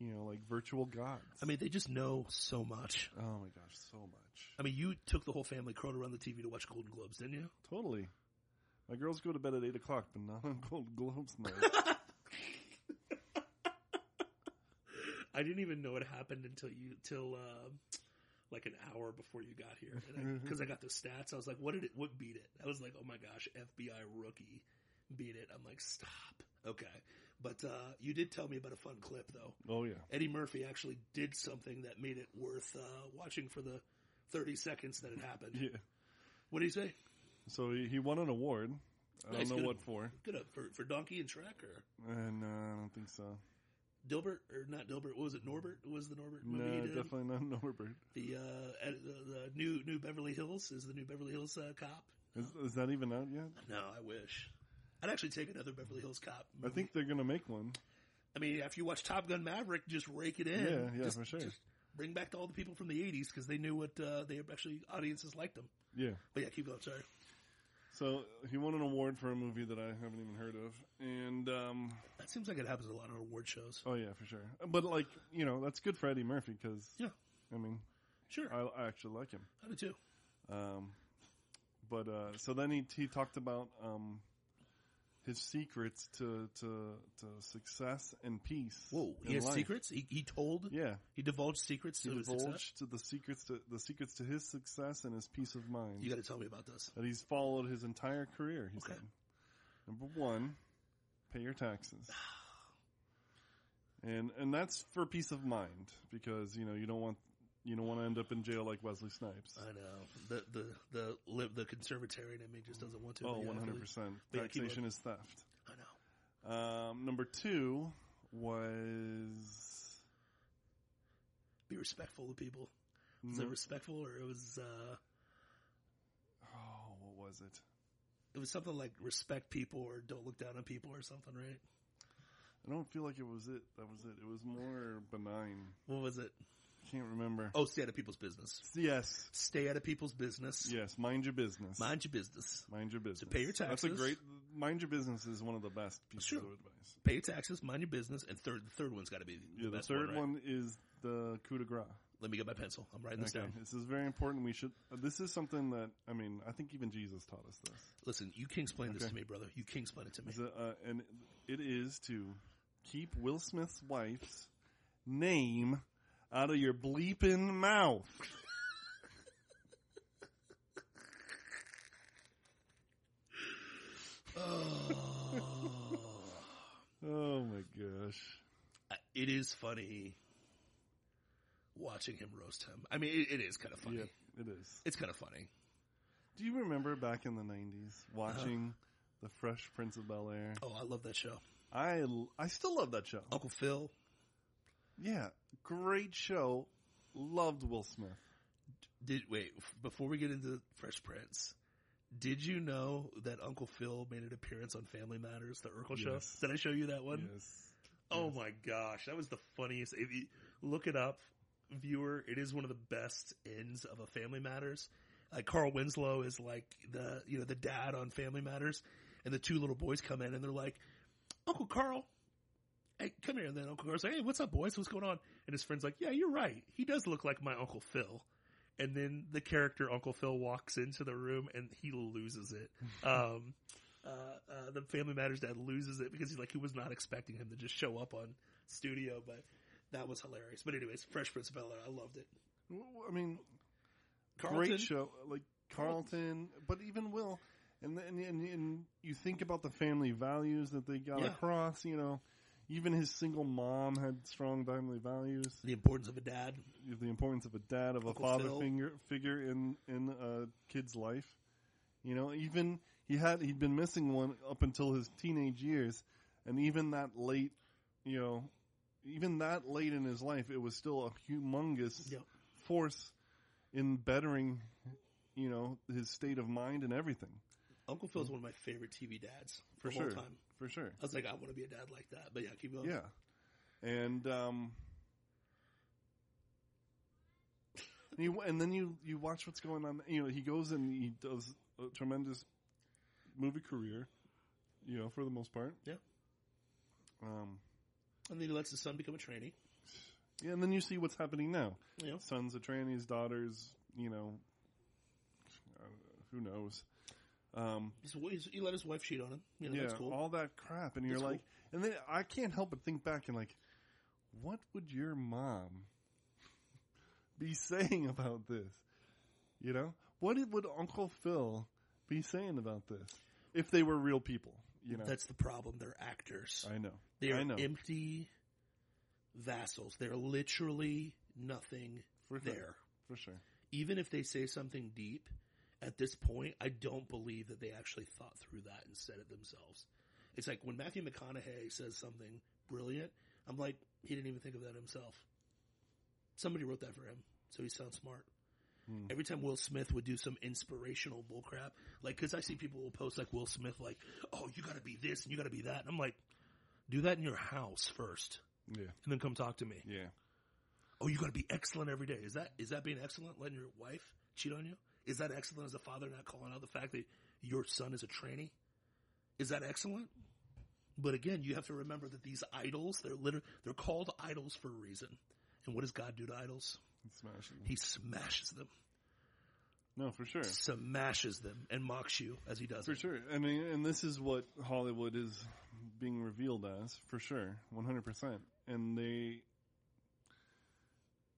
you know, like virtual gods. I mean, they just know so much. oh my gosh, so much. I mean, you took the whole family curled around the TV to watch Golden Globes, didn't you? Totally. My girls go to bed at 8 o'clock, but not on *laughs* Golden Globes night. *laughs* I didn't even know it happened until you till uh, like an hour before you got here because I, got the stats. I was like, "What did it? What beat it?" I was like, "Oh my gosh, FBI rookie beat it." I'm like, "Stop." Okay, but uh, you did tell me about a fun clip though. oh, yeah. Eddie Murphy actually did something that made it worth uh, watching for the 30 seconds that it happened. *laughs* Yeah. What did he say? So he, he won an award. I don't know good. what for. Good up for for Donkey and Shrek or And uh, I don't think so. Dilbert or not Dilbert? What was it? Norbert was the Norbert movie? did? definitely not *laughs* Norbert. The uh, the, the new new Beverly Hills is the new Beverly Hills uh, cop. Is, is that even out yet? No, I wish. I'd actually take another Beverly Hills cop. I think they're going to make one. I mean, after you watch Top Gun Maverick, just rake it in. Yeah, yeah, Just- for sure. just bring back all the people from the '80s because they knew what uh, they actually audiences liked them. Yeah. But yeah, keep going. Sorry. So he won an award for a movie that I haven't even heard of. And, um, That seems like it happens a lot on award shows. oh yeah, for sure. But like, you know, that's good for Eddie Murphy because, Yeah, I mean, sure. I, I actually like him. I do too. Um, but uh, so then he he talked about um, his secrets to to to success and peace. Whoa, he has life. secrets. He, he told. Yeah, He divulged secrets he to his divulged to the secrets to the secrets to his success and his peace of mind You got to tell me about this. that he's followed his entire career. He Okay. said, number one, pay your taxes. *sighs* And and that's for peace of mind because you know you don't want you don't want to end up in jail like Wesley Snipes. I know the the the lib, the conservatarian in me just doesn't want to. Oh, but yeah, I one hundred percent. Taxation is theft. I know. Um, number two was Be respectful to people. Was no- it respectful or it was? uh oh, what was it? It was something like respect people or don't look down on people or something, right? I don't feel like it was it. That was it. It was more benign. What was it? Can't remember. Oh, stay out of people's business. Yes, Stay out of people's business. yes. Mind your business. Mind your business. Mind your business. To pay your taxes. That's a great. Mind your business is one of the best pieces Sure. of advice. Pay your taxes. Mind your business. And third, the third one's got to be the Yeah, the third one, one, is the coup de grace. Let me get my pencil. I'm writing this Okay, down. this is very important. We should. Uh, this is something that I mean. I think even Jesus taught us this. Listen, you can explain this to me, brother. You can explain it to me. It, uh, and it is to keep Will Smith's wife's name out of your bleeping mouth. *laughs* Oh my gosh. it is funny watching him roast him. I mean, it, it is kind of funny. Yeah, it is. It's kind of funny. Do you remember back in the 90s watching uh-huh. The Fresh Prince of Bel Air? Oh, I love that show. I, I still love that show. Uncle Phil. Yeah, great show. Loved Will Smith. Did wait before we get into Fresh Prince? Did you know that Uncle Phil made an appearance on Family Matters, the Urkel show? Did I show you that one? Yes. Oh my gosh, that was the funniest. If you look it up, viewer, it is one of the best ends of a Family Matters. Like Carl Winslow is like the you know the dad on Family Matters, and the two little boys come in and they're like, Uncle Carl, hey, come here. And then Uncle Carl's like, Hey, what's up, boys? What's going on? And his friend's like, Yeah, you're right. He does look like my Uncle Phil. And then the character Uncle Phil walks into the room and he loses it. *laughs* Um, uh, uh, the Family Matters dad loses it because he's like he was not expecting him to just show up on studio, but that was hilarious. But anyways, Fresh Prince of Bel Air, I loved it. I mean, Carlton, great show. Like Carlton, but even Will. And, then and, and you think about the family values that they got Yeah. across, you know, even his single mom had strong family values. the importance of a dad. the importance of a dad, of a father Phil. figure figure in in a kid's life. You know, even he had he'd been missing one up until his teenage years, and even that late, you know, even that late in his life, it was still a humongous Yep. force in bettering, you know, his state of mind and everything. Uncle Phil's mm. one of my favorite TV dads For sure. all time. For sure. I was like, I want to be a dad like that. But yeah, keep going. Yeah. And um and, you, and then you you watch what's going on. You know, he goes and he does a tremendous movie career. You know, for the most part. Yeah. Um. And then he lets his son become a trainee. Yeah, and then you see what's happening now. Know, Sons of trannies, daughters. You know, who knows? Um, he let his wife cheat on him. You know, yeah, that's cool. all that crap, and you're That's like, and then I can't help but think back and like, what would your mom *laughs* be saying about this? You know, what would Uncle Phil be saying about this if they were real people? You know, That's the problem. They're actors. I know, They are know empty vassals. They're literally nothing for sure, there. for sure. Even if they say something deep, at this point, I don't believe that they actually thought through that and said it themselves. It's like when Matthew McConaughey says something brilliant, I'm like, he didn't even think of that himself. Somebody wrote that for him, so he sounds smart. Hmm. Every time Will Smith would do some inspirational bullcrap, like, cause I see people will post like Will Smith, like, oh, you gotta be this and you gotta be that. And I'm like, do that in your house first Yeah, and then come talk to me. yeah. Oh, you got to be excellent every day. Is that is that being excellent? Letting your wife cheat on you? Is that excellent as a father not calling out the fact that your son is a trainee? Is that excellent? But again, you have to remember that these idols, they're liter- they're called idols for a reason. And what does God do to idols? He smashes them, No, for sure. smashes them, and mocks you as he does For it. sure. I mean, and this is what Hollywood is being revealed as, for sure, 100%. And they,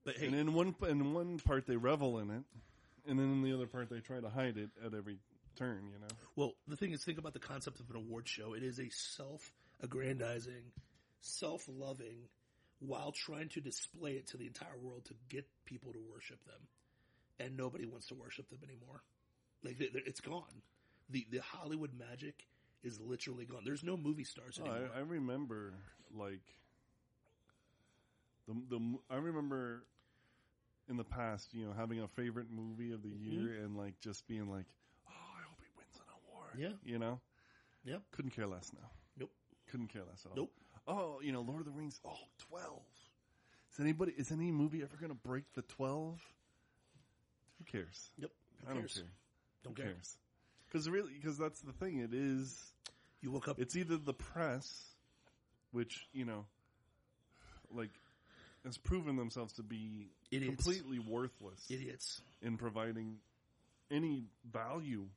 But hey, and in one, in one part they revel in it, and then in the other part they try to hide it at every turn, you know? Well, the thing is, think about the concept of an award show. It is a self-aggrandizing, self-loving, while trying to display it to the entire world to get people to worship them, and nobody wants to worship them anymore. Like they- it's gone. The the Hollywood magic is literally gone. There's no movie stars Oh, anymore. I, I remember, like, the, the, I remember in the past, you know, having a favorite movie of the mm-hmm. year and, like, just being like, oh, I hope he wins an award. Yeah. You know? Yep. Couldn't care less now. Nope. Couldn't care less at all. Nope. Oh, you know, Lord of the Rings. Oh, 12. Is anybody, is any movie ever going to break the 12? Who cares? Yep. Who I don't cares? care. Don't Who care. cares? Because really, because that's the thing. It is, You woke up. it's either the press, which, you know, like, has proven themselves to be Idiots. completely worthless idiots. in providing any value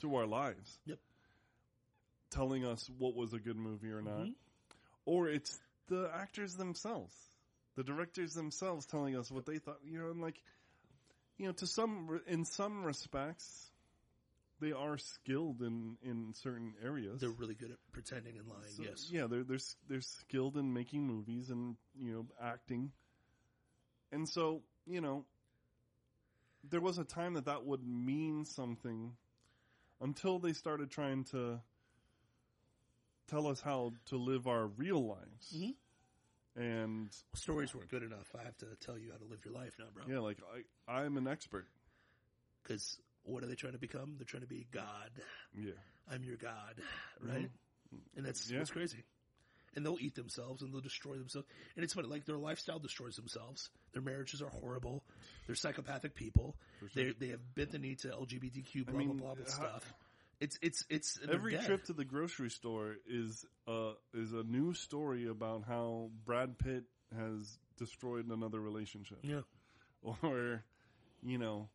to our lives. Yep. Telling us what was a good movie or not. Mhm. Or it's the actors themselves, the directors themselves telling us what they thought, you know, and like, you know, to some, in some respects, they are skilled in, in certain areas. They're really good at pretending and lying. So, yes. Yeah, they're, they're, they're skilled in making movies and, you know, acting. And so, you know, there was a time that that would mean something until they started trying to tell us how to live our real lives. Mhm. And Stories weren't good enough. I have to tell you how to live your life now, bro. yeah, like I, I'm an expert. Because what are they trying to become? They're trying to be God. Yeah. I'm your God, right? And that's Yeah. what's crazy. And they'll eat themselves and they'll destroy themselves. And it's funny, like their lifestyle destroys themselves. Their marriages are horrible. They're psychopathic people. They they have bent the knee to LGBTQ blah mean, blah blah blah how- stuff. It's it's it's Every dead. trip to the grocery store is uh is a new story about how Brad Pitt has destroyed another relationship, Yeah, or you know,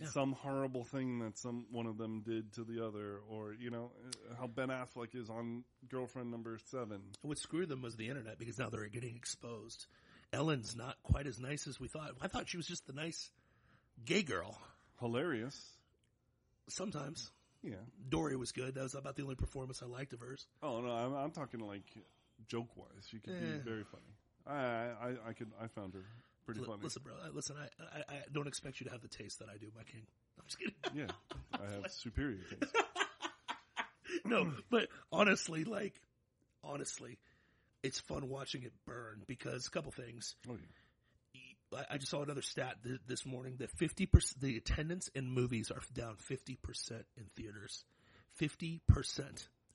Yeah. some horrible thing that some one of them did to the other, or you know, uh, how Ben Affleck is on girlfriend number seven. what screwed them was the internet because now they're getting exposed. Ellen's not quite as nice as we thought. I thought she was just the nice gay girl. Hilarious, Sometimes yeah. Dory was good. That was about the only performance I liked of hers. Oh no, I'm, I'm talking like joke wise. She could Eh. be very funny. I, I I could I found her pretty Li- funny. Listen, bro. I- Listen, I, I I don't expect you to have the taste that I do, my king. *laughs* I'm just kidding. Yeah, I have superior taste. *laughs* no, but honestly, like, honestly, it's fun watching it burn because a couple things. Oh yeah. I, I just saw another stat th- this morning that 50% the attendance in movies are down 50% in theaters. 50%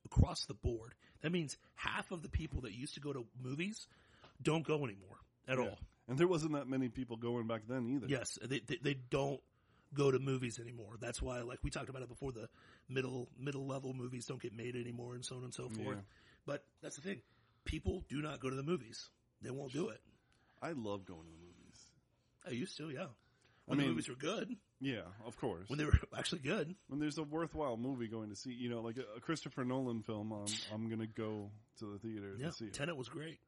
across the board. That means half of the people that used to go to movies don't go anymore at Yeah. all. And there wasn't that many people going back then either. Yes, they, they they don't go to movies anymore. That's why, like we talked about it before, the middle middle level movies don't get made anymore, and so on and so forth. Yeah. But that's the thing: people do not go to the movies. They won't do it. I love going to the movies. I used to, yeah. I When mean- the movies were good, Yeah, of course. when they were *laughs* actually good. when there's a worthwhile movie going to see, you know, like a, Christopher Nolan film, I'm, I'm gonna go to the theater Yeah, to see it. Tenet was great.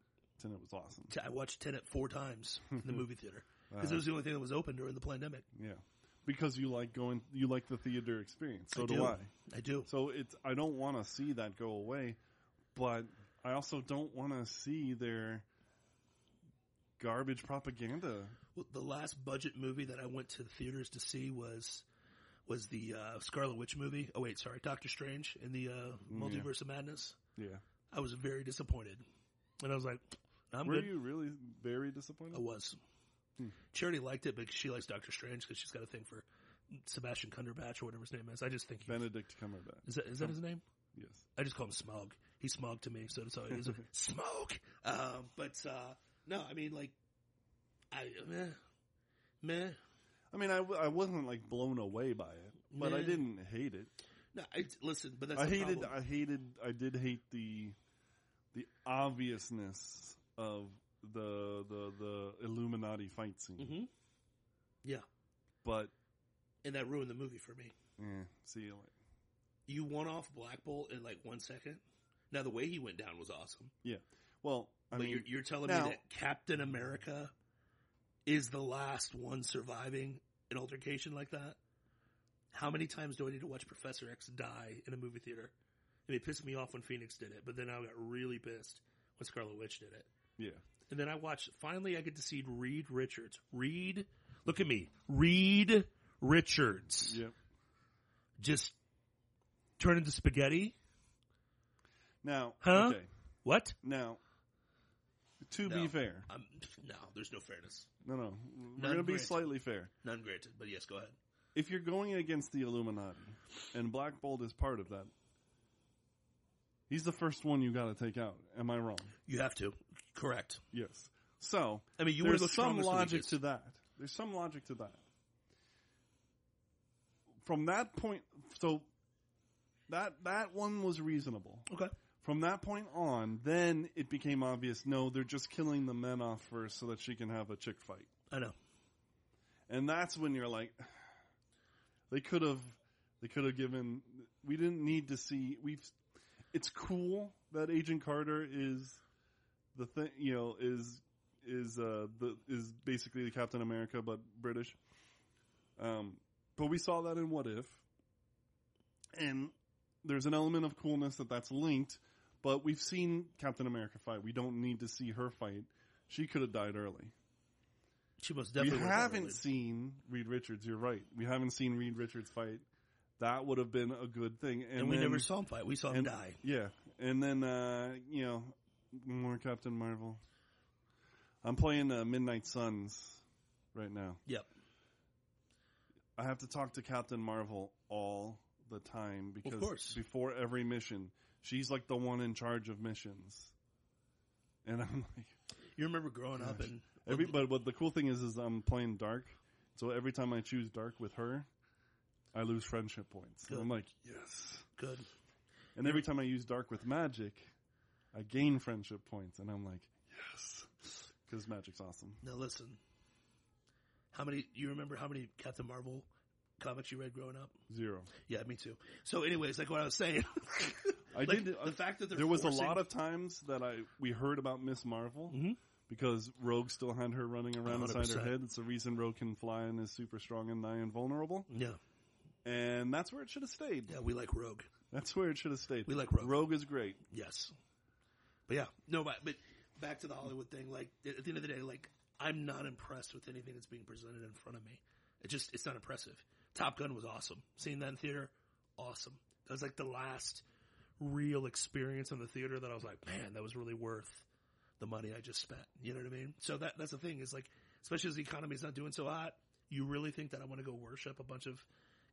It was awesome. I watched Tenet four times in the *laughs* movie theater because it was the only thing that was open during the pandemic. Yeah, because you like going, you like the theater experience. So I do, do. I. I do. So it's I don't want to see that go away, but I also don't want to see their garbage propaganda. Well, the last budget movie that I went to the theaters to see was was the uh, Scarlet Witch movie. Oh wait, sorry, Doctor Strange in the uh, Multiverse of Madness. Yeah, I was very disappointed, and I was like, "I'm were good." you really very disappointed? I was. Charity liked it because she likes Doctor Strange because she's got a thing for Sebastian Cumberbatch or whatever his name is. I just think he, Benedict Cumberbatch. is that is that his name? Yes. I just call him Smaug. He's Smaug to me, so that's all it is. *laughs* Smaug. Um, but uh, no, I mean like, I meh, meh. I mean, I, I wasn't like blown away by it, but I didn't hate it. No, I, listen, but that's I hated, problem. I hated, I did hate the the obviousness of the the the Illuminati fight scene. Mhm. Yeah, But and that ruined the movie for me. eh, see you later. You won off Black Bolt in like one second. Now the way he went down was awesome. Yeah. Well, I but mean, you're, you're telling now- me that Captain America is the last one surviving an altercation like that? How many times do I need to watch Professor X die in a movie theater? I mean, it pissed me off when Phoenix did it, but then I got really pissed when Scarlet Witch did it. Yeah. And then I watched, finally I get to see Reed Richards. Reed, look at me. Reed Richards. Yep. Just turn into spaghetti. Now, Huh? okay. What? Now, to No. be fair, Um, no, there's no fairness. no, no, we're going to be slightly fair. None granted, but yes, go ahead. If you're going against the Illuminati, and Black Bolt is part of that, he's the first one you got to take out. Am I wrong? You have to. Correct. Yes. So I mean, you there's go some logic to that. There's some logic to that. From that point, so that that one was reasonable. Okay. From that point on, then it became obvious. No, they're just killing the men off first so that she can have a chick fight, I know. and that's when you're like, *sighs* they could have, they could have given. We didn't need to see. We've. It's cool that Agent Carter is the thing. You know, is is uh the is basically the Captain America but British. Um, but we saw that in What If, and there's an element of coolness that that's linked. But we've seen Captain America fight. We don't need to see her fight. She could have died early. She most definitely. we haven't really- seen Reed Richards. You're right. We haven't seen Reed Richards fight. That would have been a good thing. And, and we then- never saw him fight. We saw him and- die. Yeah, and then uh, you know more Captain Marvel. I'm playing uh, Midnight Suns right now. Yep. I have to talk to Captain Marvel all the time because before every mission, she's like the one in charge of missions. And I'm *laughs* like, You remember growing up and every but what the cool thing is is I'm playing dark, so every time I choose dark with her, I lose friendship points. And I'm like, yes. good. And every time I use dark with magic, I gain friendship points, and I'm like, yes, because magic's awesome. Now listen. How many? You remember how many Captain Marvel comics you read growing up? Zero. Yeah, me too. So, anyways, like what I was saying, *laughs* I like, did. the fact that there was forcing- a lot of times that I we heard about Miss Marvel Mhm. because Rogue still had her running around inside her head. It's the reason Rogue can fly and is super strong and nigh invulnerable, Yeah, and that's where it should have stayed. yeah, we like Rogue. That's where it should have stayed. We like Rogue. Rogue is great. Yes, but yeah, no, but but back to the Hollywood thing. Like at the end of the day, like I'm not impressed with anything that's being presented in front of me. It just it's not impressive. Top Gun was awesome. Seeing that in theater, awesome. That was like the last real experience in the theater that I was like, man, that was really worth the money I just spent. You know what I mean? So that that's the thing is like especially as the economy's not doing so hot. You really think that I want to go worship a bunch of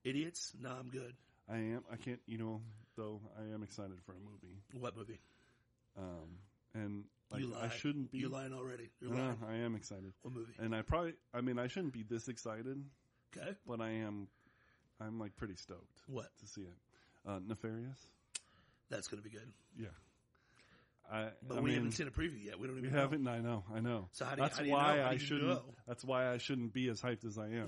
idiots? No, I'm good. I am. I can't. You know, though I am excited for a movie. What movie? Um, and like. I shouldn't be. You're lying already. You're No, lying. I am excited, What movie? and I probably. I mean, I shouldn't be this excited, Okay. but I am. I'm like pretty stoked What? to see it. Uh, Nefarious. That's going to be good. Yeah. I. But I we mean, haven't seen a preview yet. We don't We even know. haven't. I know. I know. So how do you- that's how do you why know? I shouldn't. know? That's why I shouldn't be as hyped as I am.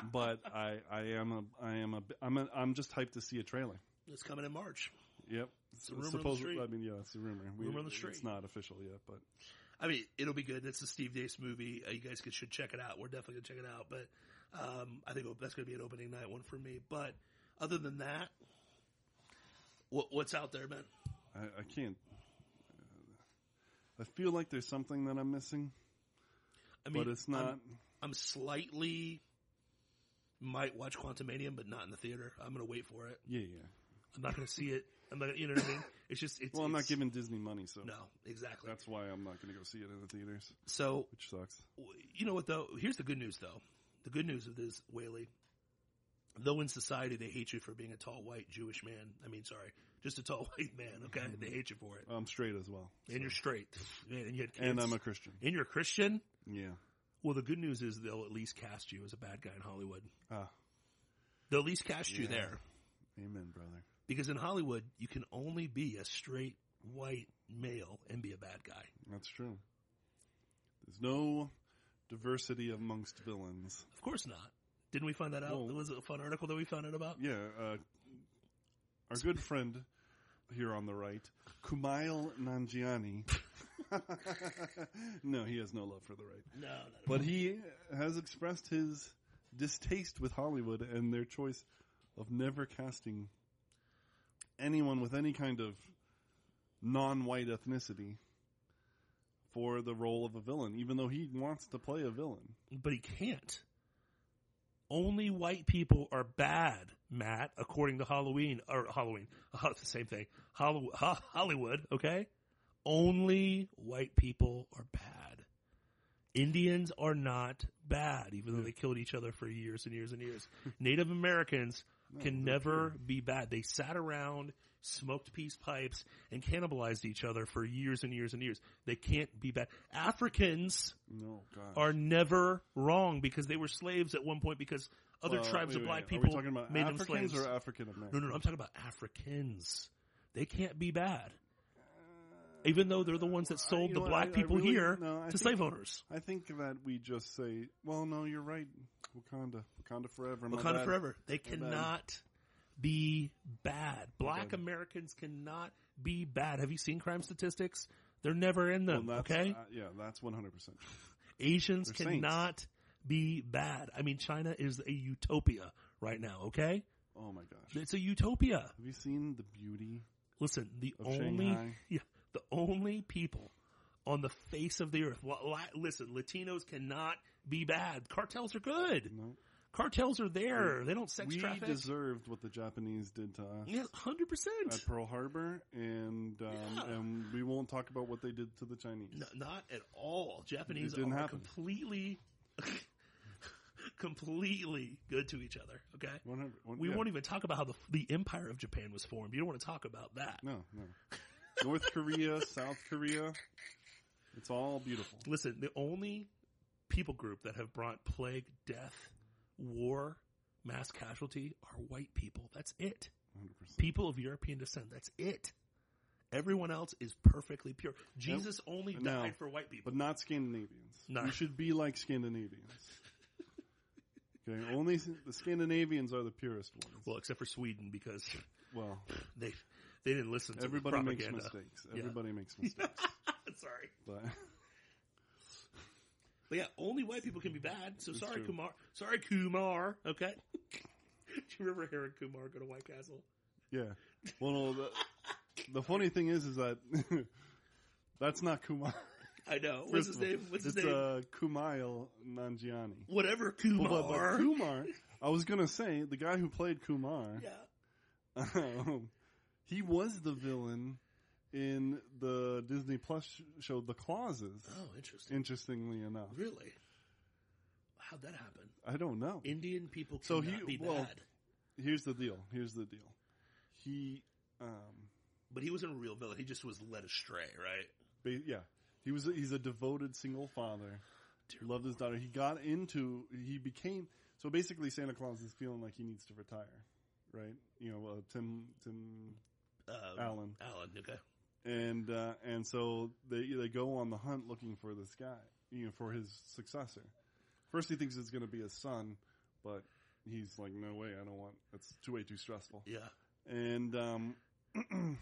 *laughs* but I. I am a. I am a. I'm. A, I'm just hyped to see a trailer. It's coming in March. Yep. a rumor on the Supposed- street. I mean, yeah, it's a rumor. We, Rumor on the street. It's not official yet, but I mean, it'll be good. It's a Steve Deace movie. Uh, you guys could, should check it out. We're definitely gonna check it out. But um, I think that's gonna be an opening night one for me. But other than that, what, what's out there, man? I, I can't. I feel like there's something that I'm missing, I mean, but it's not. I'm, I'm slightly might watch Quantum Quantumanium, but not in the theater. I'm gonna wait for it. yeah, yeah. I'm not gonna see it. I'm not. You know what I mean? *coughs* It's just. It's, Well, I'm not giving Disney money, so No, exactly. that's why I'm not going to go see it in the theaters, So which sucks. you know what though? Here's the good news though. The good news of this, Whaley. Though in society they hate you for being a tall white Jewish man. I mean, sorry, just a tall *laughs* white man. Okay, they hate you for it. I'm straight as well, And you're straight, and you and I'm a Christian. and you're a Christian. Yeah. Well, the good news is they'll at least cast you as a bad guy in Hollywood. Ah, They'll at least cast you there amen, brother. Because in Hollywood you can only be a straight white male and be a bad guy. That's true. There's no diversity amongst villains. Of course not. Didn't we find that out? Well- There was a fun article that we found out about. Yeah, uh, our good friend here on the right, Kumail Nanjiani. *laughs* no, he has no love for the right. No, not But he has expressed his distaste with Hollywood and their choice of never casting anyone with any kind of non-white ethnicity for the role of a villain, even though he wants to play a villain. but he can't. Only white people are bad, Matt, according to Halloween or Halloween. *laughs* The same thing. *laughs* Hollywood, okay? Only white people are bad. Indians are not bad, even though they killed each other for years and years and years. *laughs* Native Americans Oh, can they're never be bad. They sat around, smoked peace pipes, and cannibalized each other for years and years and years. They can't be bad. Africans No, are never wrong because they were slaves at one point because other Well, tribes wait, of wait, black Are people we talking about made them slaves. or African Americans? no, no, no. I'm talking about Africans. They can't be bad. Even though they're the ones that uh, sold you the know, black I- I people really- here no, to think- slave owners. I think that we just say, well, no, you're right. Wakanda. Wakanda forever. Wakanda bad. forever. They bad. cannot be bad. Black bad. Americans cannot be bad. Have you seen crime statistics? They're never in Well, them. that's, okay, uh, yeah, that's 100%. Asians they're saints. cannot be bad. I mean, China is a utopia right now. Okay, Oh my gosh. it's a utopia. Have you seen the beauty? Listen, the only Shanghai? *laughs* yeah, the only people on the face of the earth. Li- li- listen, Latinos cannot be bad. Cartels are good. No. Cartels are there. They don't sex we traffic. deserved what the Japanese did to us yeah, hundred percent. at Pearl Harbor, and um, Yeah. and we won't talk about what they did to the Chinese. Not at all. Japanese didn't are happen. completely, *laughs* completely good to each other. Okay, 100, one- we yeah. won't even talk about how the the empire of Japan was formed. You don't want to talk about that. No, no. North Korea, *laughs* South Korea. It's all beautiful. Listen, the only people group that have brought plague, death, war, mass casualty are white people. That's it. 100%. People of European descent. That's it. Everyone else is perfectly pure. Jesus only No, died for white people. But not Scandinavians. No. We should be like Scandinavians. *laughs* okay, only the Scandinavians are the purest ones. well, except for Sweden because Well, *laughs* they they didn't listen to everybody makes mistakes. Yeah. Everybody makes *laughs* mistakes. Sorry, but but yeah, only white people can be bad. So sorry, true. Kumar. Sorry, Kumar. Okay. *laughs* Do you remember Harold Kumar go to White Castle? yeah. Well, no, the, the funny thing is, is that *laughs* that's not Kumar. I know. What's his First of all, name? What's his it's name? uh, Kumail Nanjiani. Whatever Kumar. But, but Kumar, I was gonna say the guy who played Kumar. yeah. *laughs* Um, he was the villain in the Disney Plus show The Clauses. Oh, interesting. Interestingly enough, Really? How'd that happen? I don't know. Indian people So he- be well- bad. Here's the deal. Here's the deal. He, um, But he wasn't a real villain. He just was led astray, right? yeah, he was. A, he's a devoted single father. He loved his daughter. He got into. He became. So basically, Santa Claus is feeling like he needs to retire, right? You know, uh, Tim Tim Um, Allen. Alan, okay. And uh, and so they they go on the hunt looking for this guy, you know, for his successor. First, he thinks it's going to be his son, but he's like, "No way, I don't want. It's too way too stressful." Yeah. And um, *clears throat*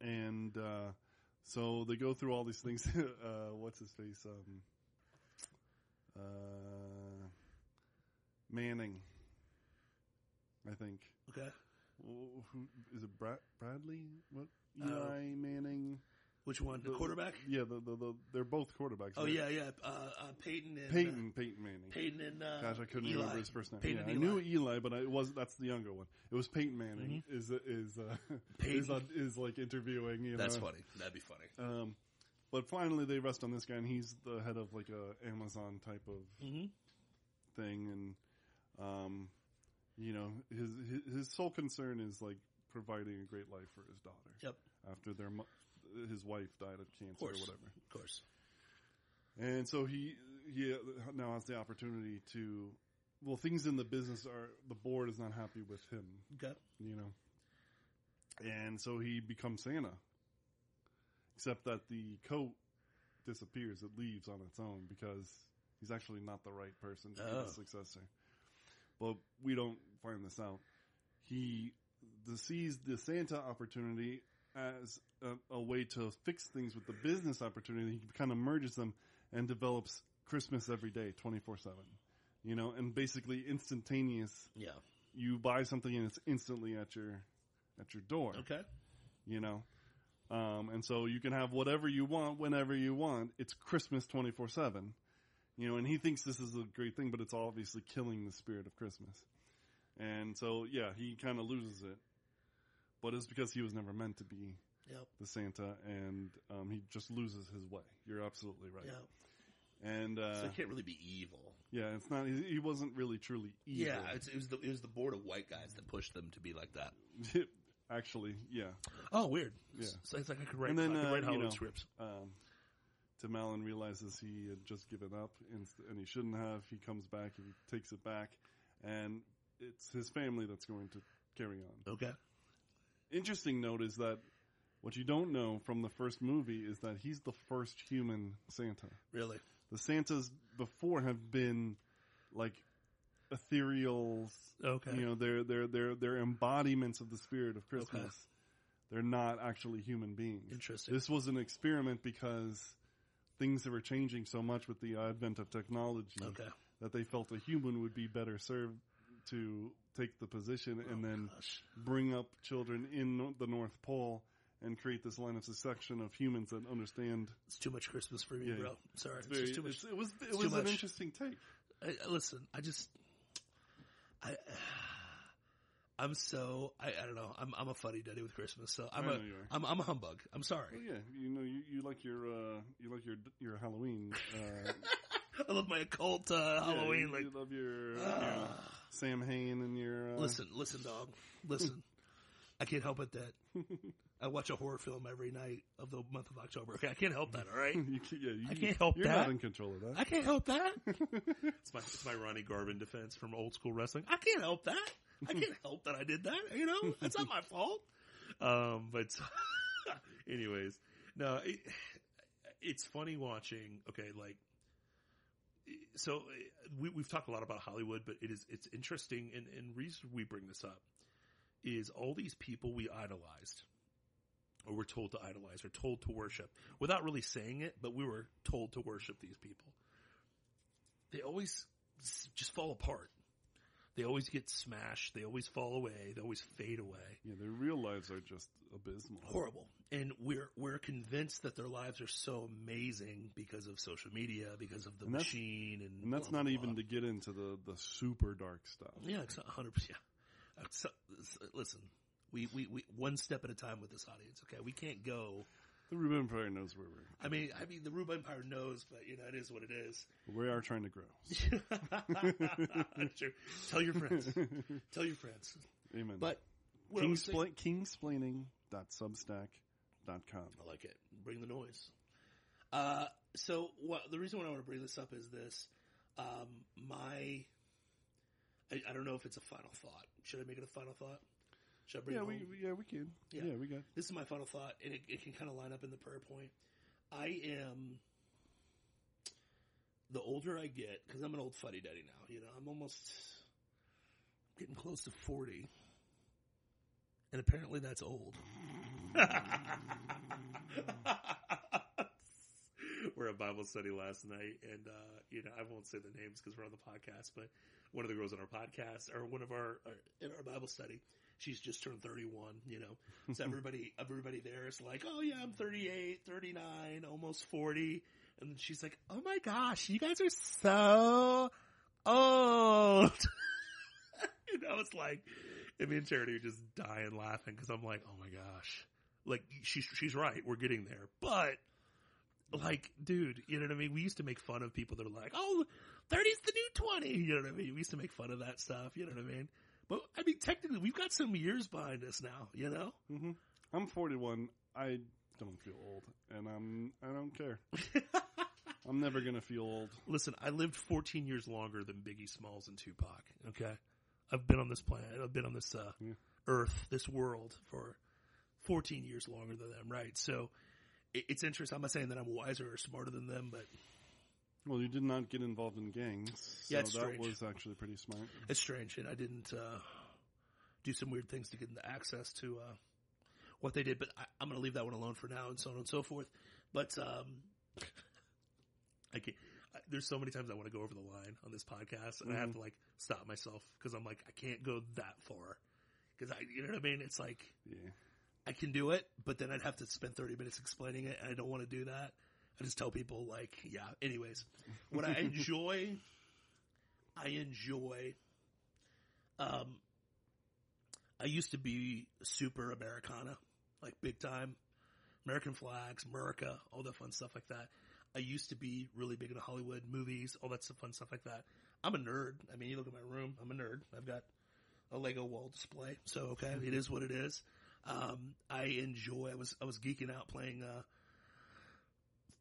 and uh, so they go through all these things. *laughs* uh, what's his face? Um, uh, Manning, I think. Okay. Who, who is it? Brad, Bradley? What? Eli Manning? Which one? The The- quarterback? Yeah, the, the, the they're both quarterbacks. Oh right? yeah, yeah. Uh, uh, Peyton and Peyton, Peyton Manning. Uh, Peyton and uh, Gosh, I couldn't Eli. remember his first name. Peyton yeah, I knew Eli. But I, it was that's the younger one. It was Peyton Manning. Is is uh, *laughs* Peyton. is, uh, is like interviewing. You That's know? funny. That'd be funny. Um, but finally, they rest on this guy, and he's the head of like a Amazon type of Mm-hmm. thing, and um, you know, his, his his sole concern is like providing a great life for his daughter Yep. After their his wife died of cancer course. or whatever. Of course. And so he he uh, now has the opportunity to well things in the business are the board is not happy with him, Okay. you know. And so he becomes Santa. Except that the coat disappears, it leaves on its own because he's actually not the right person to be Oh. the successor. But we don't find this out. He the, sees the Santa opportunity as a, a way to fix things with the business opportunity. He kind of merges them and develops Christmas every day, twenty four seven. You know, and basically instantaneous. Yeah. You buy something and it's instantly at your at your door. Okay. You know, um, and so you can have whatever you want whenever you want. It's Christmas twenty four seven. You know, and he thinks this is a great thing, but it's obviously killing the spirit of Christmas. And so, yeah, he kind of loses it, but it's because he was never meant to be Yep. the Santa, and um, he just loses his way. You're absolutely right. Yeah. And uh, So it can't really be evil. yeah, it's not. He, he wasn't really truly evil. Yeah, it's, it was the it was the board of white guys that pushed them to be like that. *laughs* actually, yeah. Oh, weird. Yeah. So it's like I could write, And then, I could uh, write you know, scripts. Um, Tim Allen realizes he had just given up, and, and he shouldn't have. He comes back, he takes it back, and it's his family that's going to carry on. Okay. Interesting note is that what you don't know from the first movie is that he's the first human Santa. Really? The Santas before have been like ethereal. Okay. You know, they're they're they're they're embodiments of the spirit of Christmas. They're not actually human beings. Interesting. This was an experiment because things were changing so much with the advent of technology Okay. that they felt a human would be better served to take the position and then Oh, Gosh. bring up children in the North Pole and create this line of succession of humans that understand. It's too much Christmas for me, Yeah, bro. Sorry. It's, Very- just too much. it's- it was it it's was an much. interesting take. I, I- listen, I just, I, *sighs* I'm so, I, I don't know. I'm, I'm a funny duddy with Christmas, so I'm a, know you are. I'm, I'm a humbug. I'm sorry. Well, yeah, you know, you, you like your uh, you like your your Halloween. Uh, *laughs* I love my occult uh, yeah, Halloween. you, like, you love your, *sighs* your Samhain and your. Uh, listen, listen, dog, listen. I can't help it that *laughs* I watch a horror film every night of the month of October. Okay, I can't help that. All right, *laughs* you yeah, you, I can't help you're that. not in control of that. I can't help that. *laughs* it's my it's my Ronnie Garvin defense from old school wrestling. I can't help that. I can't help that I did that. You know, that's not my fault. Um, but anyways, no, it, it's funny watching. Okay, like so we, we've talked a lot about Hollywood, but it is it's interesting, and and reason we bring this up is all these people we idolized, or we're told to idolize, or told to worship, without really saying it, but we were told to worship these people. They always just fall apart. They always get smashed. They always fall away. They always fade away. Yeah, their real lives are just abysmal. Horrible. And we're we're convinced that their lives are so amazing because of social media, because of the And machine, and And that's blah, not blah, even blah. to get into the, the super dark stuff. Yeah, it's hundred percent. Yeah. Uh, listen, we, we, we one step at a time with this audience. Okay, we can't go The Rube Empire knows where we're. I mean, I mean, the Rube Empire knows, but you know, it is what it is. We are trying to grow. *laughs* Sure. Tell your friends. *laughs* Tell your friends. Amen. But what I was saying- Kingspla- kingsplaining.substack.com. I like it. Bring the noise. Uh, so what the reason why I want to bring this up is this. Um, my, I, I don't know if it's a final thought. Should I make it a final thought? Should I bring Yeah, it we, home? we yeah we can. Yeah. Yeah, we got. this is my final thought, and it, it can kind of line up in the prayer point. I am the older I get, because I'm an old fuddy duddy now. You know, I'm almost getting close to forty, and apparently that's old. *laughs* We're at Bible study last night, and uh, you know I won't say the names because we're on the podcast, but one of the girls on our podcast or one of our, our in our Bible study, she's just turned 31. You know, so everybody *laughs* everybody there is like, oh yeah, I'm 38, 39, almost 40, and she's like, oh my gosh, you guys are so old. and I was like, and me and Charity are just dying laughing because I'm like, oh my gosh, like she's she's right, we're getting there, but like, dude, you know what I mean? We used to make fun of people that are like, oh, 30's the new 20. You know what I mean? We used to make fun of that stuff. You know what I mean? But I mean, technically, we've got some years behind us now, you know? hmm I'm 41. I don't feel old, and I'm I don't care. *laughs* I'm never gonna feel old. Listen, I lived 14 years longer than Biggie Smalls and Tupac. Okay. I've been on this planet. I've been on this, uh, Yeah. earth, this world for 14 years longer than them, right? So it, it's interesting. I'm not saying that I'm wiser or smarter than them, but Well, you did not get involved in gangs, so Yeah, it's that strange. was actually pretty smart. it's strange. And I didn't, uh, do some weird things to get into access to, uh, what they did, but I, I'm going to leave that one alone for now and so on and so forth. But, um, *laughs* I can't, I, there's so many times I want to go over the line on this podcast and I have to like stop myself because I'm like, I can't go that far. Cause I, you know what I mean? It's like, Yeah. I can do it, but then I'd have to spend 30 minutes explaining it, and I don't want to do that. I just tell people, like, yeah, anyways. What I enjoy, I enjoy, um, I used to be super Americana, like big time. American flags, America, all that fun stuff like that. I used to be really big into Hollywood movies, all that stuff, fun stuff like that. I'm a nerd. I mean, you look at my room, I'm a nerd. I've got a Lego wall display, so okay, it is what it is. Um, I enjoy. I was I was geeking out playing uh,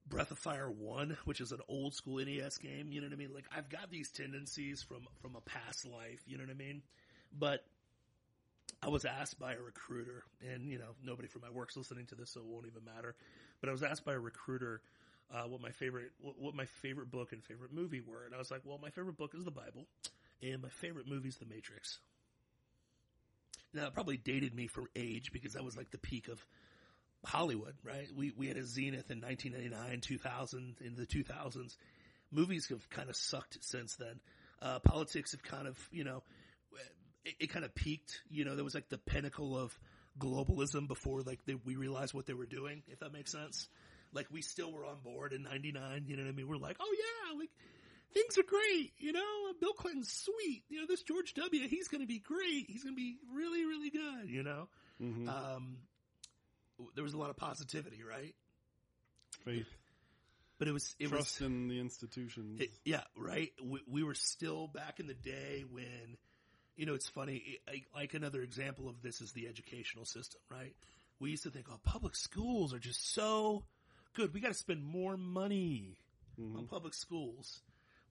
Breath of Fire One, which is an old school NES game. You know what I mean? Like I've got these tendencies from from a past life. You know what I mean? But I was asked by a recruiter, and you know nobody from my work's listening to this, so it won't even matter. But I was asked by a recruiter uh, what my favorite what, what my favorite book and favorite movie were, and I was like, well, my favorite book is the Bible, and my favorite movie is The Matrix. Now, it probably dated me for age because that was like the peak of Hollywood, right? We we had a zenith in 1999, 2000, in the 2000s. Movies have kind of sucked since then. Uh, politics have kind of, you know, it, it kind of peaked. You know, there was like the pinnacle of globalism before like they, we realized what they were doing, if that makes sense. Like we still were on board in 99, you know what I mean? We're like, oh yeah, like things are great, you know, Bill Clinton's sweet. You know, this George W, he's going to be great. He's going to be really, really good, you know? hmm Um, there was a lot of positivity, right? Faith, But it was, it trust was, in the institutions. it, yeah, right. We, we were still back in the day when, you know, it's funny. it- like- another example of this is the educational system, right? We used to think, oh, public schools are just so good. We got to spend more money Mhm. on public schools,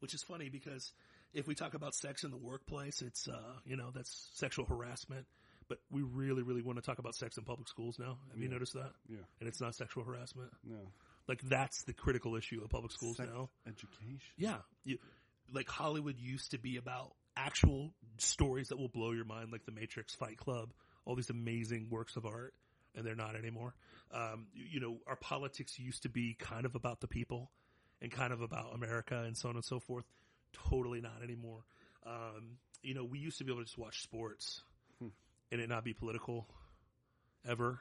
which is funny because if we talk about sex in the workplace, it's, uh, you know, that's sexual harassment. But we really, really want to talk about sex in public schools now. Have you noticed that? Yeah. And it's not sexual harassment. No. Like that's the critical issue of public schools Sex now. education. Yeah. You, like Hollywood used to be about actual stories that will blow your mind, like The Matrix, Fight Club, all these amazing works of art, and they're not anymore. Um, you, you know, our politics used to be kind of about the people and kind of about America and so on and so forth. Totally not anymore. Um, you know, we used to be able to just watch sports Hmm. and it not be political ever.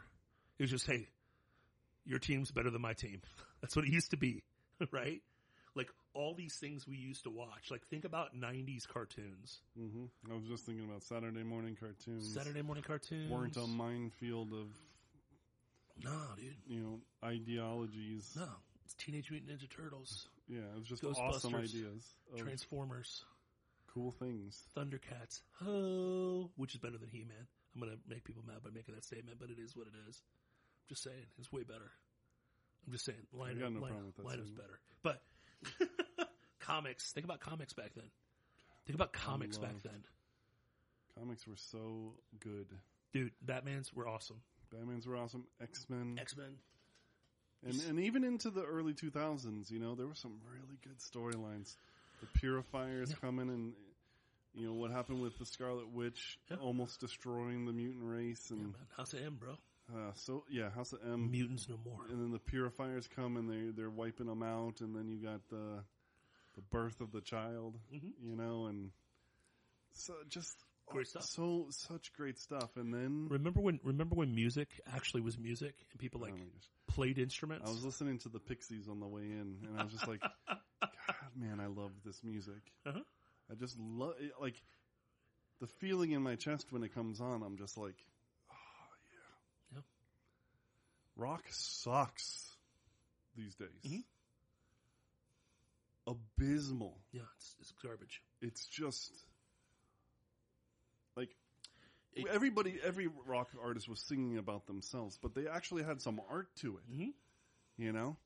It was just, hey, your team's better than my team. *laughs* That's what it used to be, *laughs* right? Like all these things we used to watch. Like think about '90s cartoons, hmm I was just thinking about Saturday morning cartoons. Saturday morning cartoons. weren't a minefield of No, dude. you know, ideologies. No. It's Teenage Mutant Ninja Turtles, Yeah, it was just awesome ideas of Transformers, cool things. Thundercats, ho, which is better than He-Man. I'm gonna make people mad by making that statement, but it is what it is. I'm just saying, it's way better. I'm just saying, Lion, I no Lion, problem with that Lion-O's better. But *laughs* comics, think about comics back then. Think about comics back then. Comics were so good. Dude, Batman's were awesome. Batman's were awesome. X Men, X-Men, and and even into the early 2000s, you know, there were some really good storylines. The Purifiers Yeah. coming and you know what happened with the Scarlet Witch Yeah. almost destroying the mutant race, yeah, and man. House of M, bro. uh, so yeah, House of M. Mutants no more. and then the purifiers come and they they're wiping them out, and then you got the the birth of the child, Mhm. you know, and so just Great stuff. So such great stuff, and then Remember when? Remember when music actually was music and people like oh played instruments? I was listening to the Pixies on the way in, and I was just like, *laughs* God, man, I love this music. Uh-huh. I just love like the feeling in my chest when it comes on. I'm just like, oh yeah, Yeah. Rock sucks these days. Mhm. Abysmal. yeah, it's, it's garbage. It's just It- everybody, every rock artist was singing about themselves, but they actually had some art to it. Mhm. You know,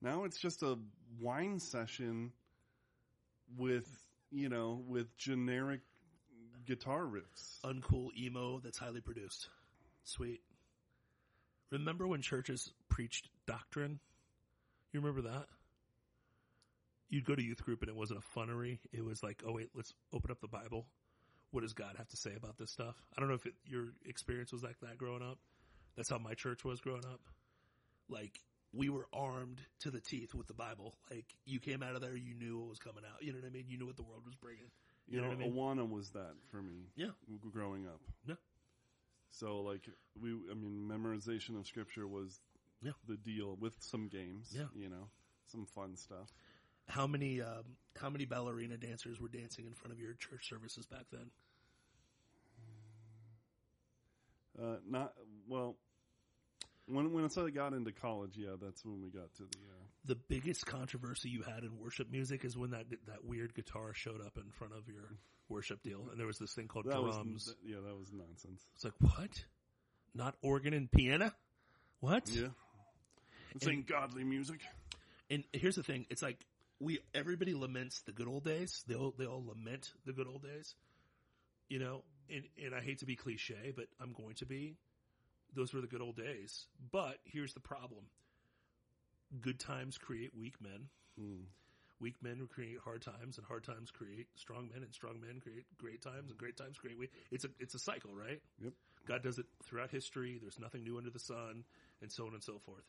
now it's just a whine session with you know with generic guitar riffs. Uncool emo that's highly produced. Sweet. Remember when churches preached doctrine? You remember that? You'd go to youth group and it wasn't a funnery. It was like, oh wait, let's open up the Bible. What does God have to say about this stuff? I don't know if it, your experience was like that growing up. That's how my church was growing up. Like we were armed to the teeth with the Bible. Like you came out of there, you knew what was coming out. You know what I mean? You knew what the world was bringing. You, You know know, I mean? Awana was that for me. Yeah. growing up. Yeah. So like we, I mean, memorization of scripture was Yeah. the deal with some games. Yeah. You know, some fun stuff. How many um, how many ballerina dancers were dancing in front of your church services back then? Uh, not well. When when I got into college, yeah, that's when we got to the. Uh, The biggest controversy you had in worship music is when that that weird guitar showed up in front of your worship deal, and there was this thing called that drums. was yeah, that was nonsense. It's like what? Not organ and piano? What? Yeah, this And- godly music. And here's the thing: it's like we everybody laments the good old days. They all they all lament the good old days, you know. And and I hate to be cliche, but I'm going to be. Those were the good old days. But here's the problem: good times create weak men. Hmm. Weak men create hard times, and hard times create strong men, and strong men create great times, and great times create weak. It's a it's a cycle, right? Yep. God does it throughout history. There's nothing new under the sun, and so on and so forth.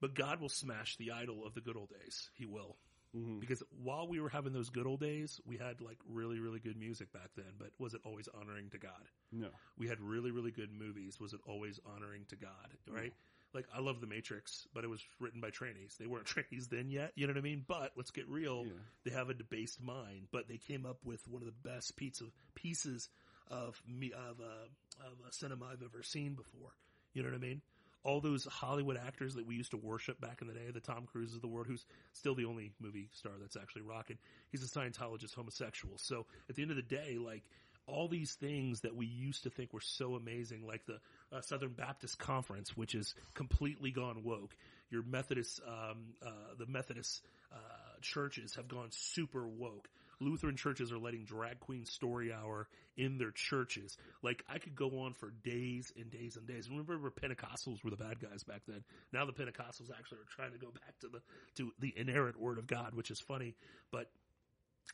But God will smash the idol of the good old days. He will. Mhm. Because while we were having those good old days, we had like really, really good music back then, but was it always honoring to God? No. We had really, really good movies. Was it always honoring to God? Right? Like I love The Matrix, but it was written by trainees. They weren't *laughs* trainees then yet. You know what I mean? But let's get real. Yeah. They have a debased mind, but they came up with one of the best pizza pieces of me of uh, of a cinema I've ever seen before. You know what I mean? All those Hollywood actors that we used to worship back in the day, the Tom Cruise of the world, who's still the only movie star that's actually rocking. He's a Scientologist homosexual. So at the end of the day, like all these things that we used to think were so amazing, like the uh, Southern Baptist Conference, which is completely gone woke. Your Methodist, um, uh, the Methodist uh, churches have gone super woke. Lutheran churches are letting drag queen story hour in their churches. Like I could go on for days and days and days. Remember, Pentecostals were the bad guys back then. Now the Pentecostals actually are trying to go back to the to the inerrant Word of God, which is funny. But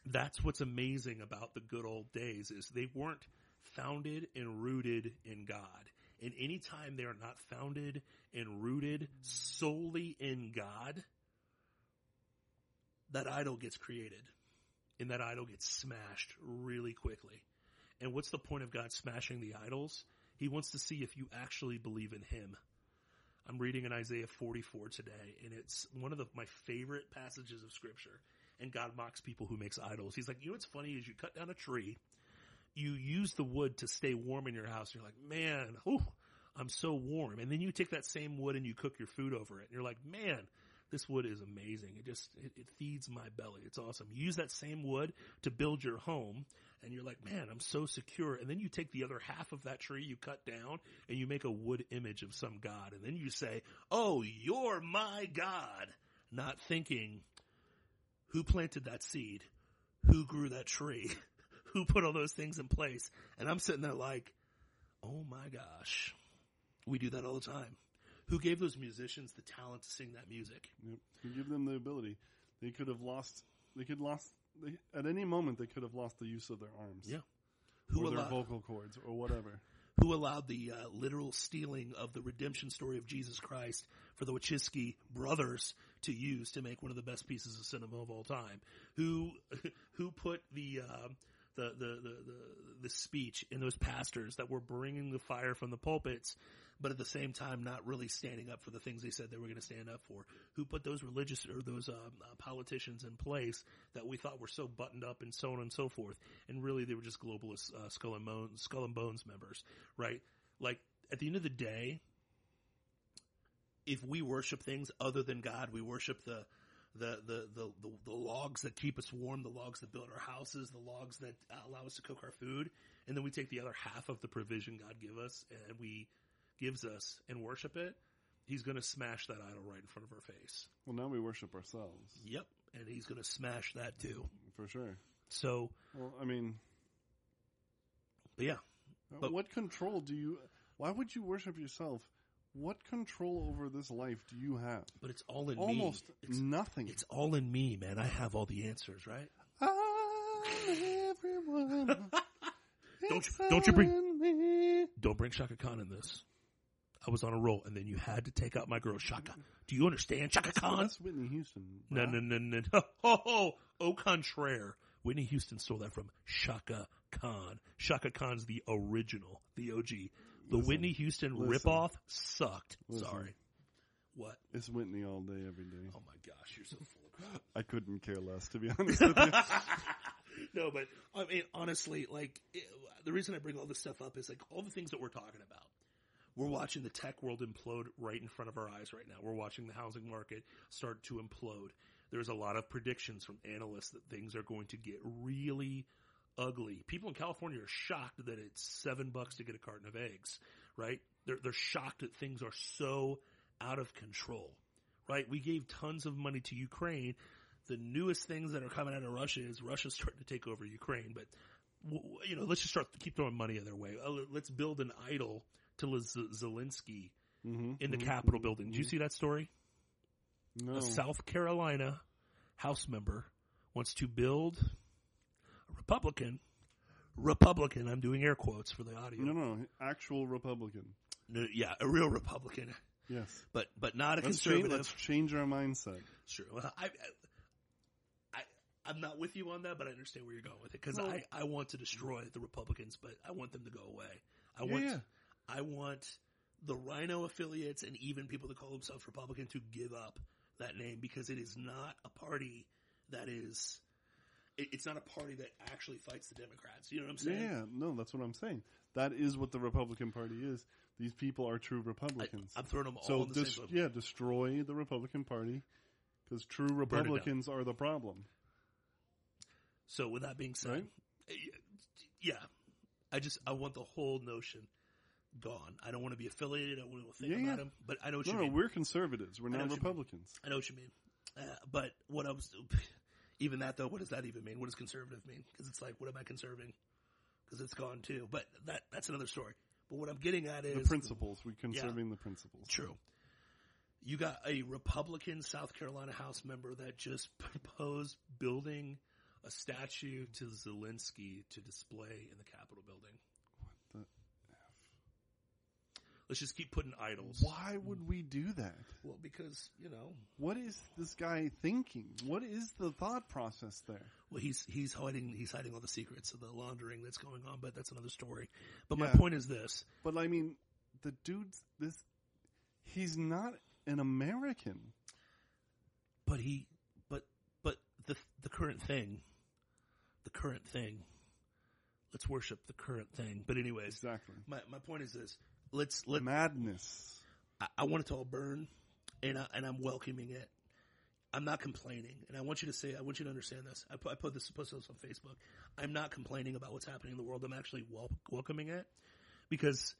that's what's amazing about the good old days is they weren't founded and rooted in God. And anytime they are not founded and rooted solely in God, that idol gets created and that idol gets smashed really quickly. And what's the point of God smashing the idols? He wants to see if you actually believe in Him. I'm reading in Isaiah 44 today, and it's one of the, my favorite passages of Scripture. And God mocks people who makes idols. He's like, you know what's funny is you cut down a tree, you use the wood to stay warm in your house. And you're like, man, whew, I'm so warm. And then you take that same wood and you cook your food over it. And you're like, man, this wood is amazing. It just, it, it feeds my belly. It's awesome. You use that same wood to build your home and you're like, man, I'm so secure. And then you take the other half of that tree you cut down and you make a wood image of some God. And then you say, oh, you're my God. Not thinking, who planted that seed? Who grew that tree? *laughs* who put all those things in place? And I'm sitting there like, oh my gosh. We do that all the time. Who gave those musicians the talent to sing that music? Yep. You give them the ability. They could have lost. They could lost. They, at any moment, they could have lost the use of their arms. Yeah. Who or their vocal cords or whatever. who allowed the uh, literal stealing of the redemption story of Jesus Christ for the Wachowski brothers to use to make one of the best pieces of cinema of all time? Who *laughs* who put the uh, the, the, the the the speech in those pastors that were bringing the fire from the pulpits, but at the same time not really standing up for the things they said they were going to stand up for? Who put those religious or those um, uh, politicians in place that we thought were so buttoned up and so on and so forth, and really they were just globalist uh, skull and bones skull and bones members, right? Like at the end of the day, if we worship things other than God, we worship the the, the, the, the, the logs that keep us warm, the logs that build our houses, the logs that allow us to cook our food, and then we take the other half of the provision God give us and we gives us and worship it, he's gonna smash that idol right in front of our face. Well, now we worship ourselves Yep. And he's gonna smash that too. for sure. So, Well, I mean, but yeah. But- what control do you? Why would you worship yourself? What control over this life do you have? But it's all in Almost me. It's, nothing. it's all in me, man. I have all the answers, right? Ah, everyone. *laughs* Don't you- don't you bring- me. Don't bring Chaka Khan in this. I was on a roll, and then you had to take out my girl Chaka. Do you understand, Chaka Khan? That's Whitney Houston. No, no, no, no, no. *laughs* Oh, oh, au contraire. Whitney Houston stole that from Chaka Khan. Chaka Khan's the original, the OG. The Listen, Whitney Houston listen. ripoff sucked. Listen. Sorry. What? It's Whitney all day, every day. Oh my gosh, you're so full of crap. *laughs* I couldn't care less, to be honest with you. *laughs* no, but I mean, honestly, like it, the reason I bring all this stuff up is like all the things that we're talking about. We're watching the tech world implode right in front of our eyes right now. We're watching the housing market start to implode. There's a lot of predictions from analysts that things are going to get really ugly. People in California are shocked that it's seven bucks to get a carton of eggs, right? They're, they're shocked that things are so out of control, right? We gave tons of money to Ukraine. The newest things that are coming out of Russia is Russia's *laughs* starting to take over Ukraine, but you know, let's just start keep throwing money their way. Uh, let's build an idol Z- Zelensky Mhm, in the mhm, Capitol mhm, building. Did you see that story? No. A South Carolina House member wants to build a Republican. Republican. I'm doing air quotes for the audio. No, no, actual Republican. No, yeah, a real Republican, Yes. but but not a Let's change, conservative. let's change our mindset. Sure. Well, I, I, I, I'm not with you on that, but I understand where you're going with it because Well- I, I want to destroy the Republicans, but I want them to go away. I Yeah, want, yeah. I want the RINO affiliates and even people that call themselves Republican to give up that name because it is not a party that is. It's not a party that actually fights the Democrats. You know what I'm saying? Yeah, no, that's what I'm saying. That is what the Republican Party is. These people are true Republicans. I'm throwing them all so, in the dis- same yeah, destroy the Republican Party because true. Republicans are the problem. So with that being said, Right? Eh, yeah, I just I want the whole notion gone. I don't want to be affiliated. I don't want to think Yeah, about yeah. them. But I know what No, you no, mean. we're conservatives. We're not. Republicans. I know what you mean. Uh, but what I was *laughs* even that though, what does that even mean? What does conservative mean? Because it's like, what am I conserving? Because it's gone too. But that that's another story. But what I'm getting at is The principles. We're conserving the principles. True. You got a Republican South Carolina House member that just *laughs* proposed building a statue to Zelensky to display in the Capitol building. the Let's just keep putting idols. Why would we do that? Well, because you know, What is this guy thinking? What is the thought process there? well, he's he's hiding he's hiding all the secrets of the laundering that's going on, but that's another story. But my point is this: But I mean, the dude's this. He's not an American. but he, but but the the current thing, the current thing. Let's worship the current thing. But anyways, Exactly. my my point is this: let's let Madness. I, I want it to all burn, and I, and I'm welcoming it. I'm not complaining, and I want you to say, I want you to understand this. I put, I put this, this on Facebook. I'm not complaining about what's happening in the world. I'm actually wel- welcoming it because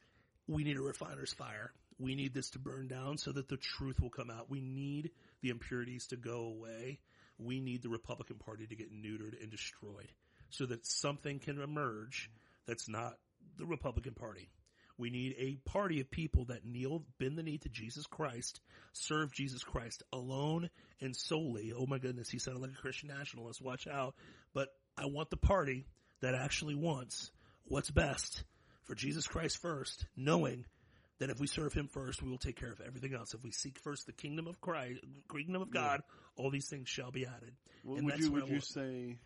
we need a refiner's fire. We need this to burn down so that the truth will come out. We need the impurities to go away. We need the Republican Party to get neutered and destroyed so that something can emerge that's not the Republican Party. We need a party of people that kneel, bend the knee to Jesus Christ, serve Jesus Christ alone and solely. Oh my goodness, he sounded like a Christian nationalist. Watch out. But I want the party that actually wants what's best for Jesus Christ first, knowing that if we serve him first, we will take care of everything else. If we seek first the kingdom of Christ, kingdom of God, all these things shall be added. And would that's you would you say?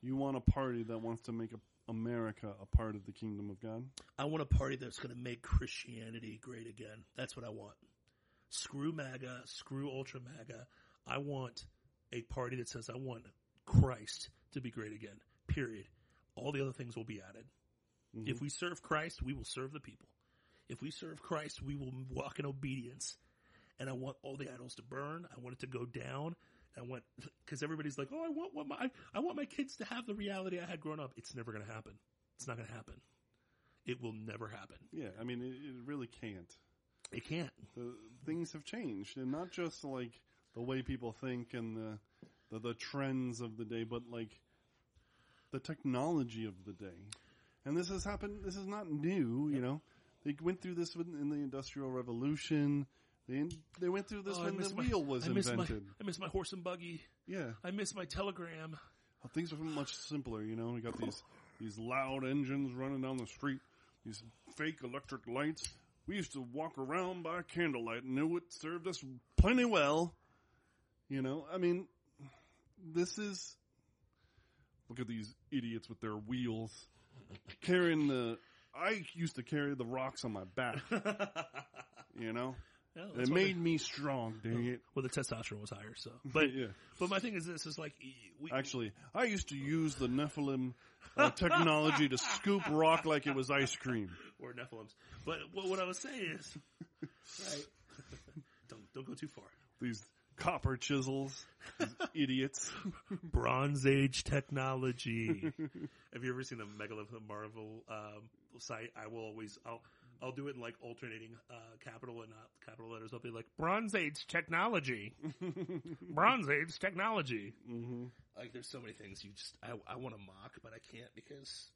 You want a party that wants to make a, America a part of the kingdom of God? I want a party that's going to make Christianity great again. That's what I want. Screw MAGA, screw Ultra MAGA. I want a party that says I want Christ to be great again. Period. All the other things will be added. Mm-hmm. If we serve Christ, we will serve the people. If we serve Christ, we will walk in obedience. And I want all the idols to burn. I want it to go down. I want because *laughs* everybody's like, "Oh, I want what my I want my kids to have the reality I had growing up." It's never going to happen. It's not going to happen. It will never happen. Yeah, I mean, it, it really can't. It can't. The, things have changed, and not just like the way people think and the, the the trends of the day, but like the technology of the day. And this has happened. This is not new. You know, they went through this in the Industrial Revolution. They they went through this Oh, when the my- wheel was I invented. My, I miss my horse and buggy. Yeah, I miss my telegram. Uh, things are much simpler. You know, we got these these loud engines running down the street, these fake electric lights. We used to walk around by candlelight and knew it served us plenty well. You know, I mean, this is look at these idiots with their wheels carrying the. I used to carry the rocks on my back. *laughs* You know, Yeah, it made me strong. Dang it! Well, the testosterone was higher, so. *laughs* But Yeah. but my thing is this: is like we, Actually, I used to use the Nephilim uh, technology to scoop rock like it was ice cream. or Nephilims. But what, what I was saying is, right? *laughs* don't don't go too far. These copper chisels, these idiots. *laughs* Bronze Age technology. Have you ever seen the Megalith Marvel um, site? I will always I'll I'll do it in like alternating uh, capital and not capital letters. I'll be like Bronze Age technology, *laughs* Bronze Age technology. hmm Like there's so many things you just I I want to mock, but I can't because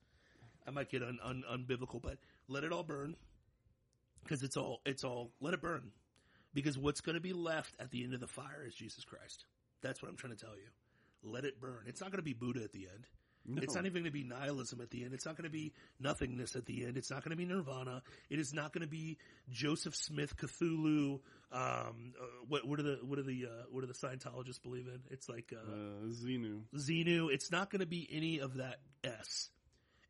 I might get un, un, unbiblical. But let it all burn because it's all it's all let it burn because what's going to be left at the end of the fire is Jesus Christ. That's what I'm trying to tell you. Let it burn. It's not going to be Buddha at the end. It's not even going to be nihilism at the end. It's not going to be nothingness at the end. It's not going to be nirvana. It is not going to be Joseph Smith, Cthulhu. Um, uh, what, what are the what are the uh, what do the Scientologists believe in? It's like uh, Uh, Xenu. Xenu. It's not going to be any of that S.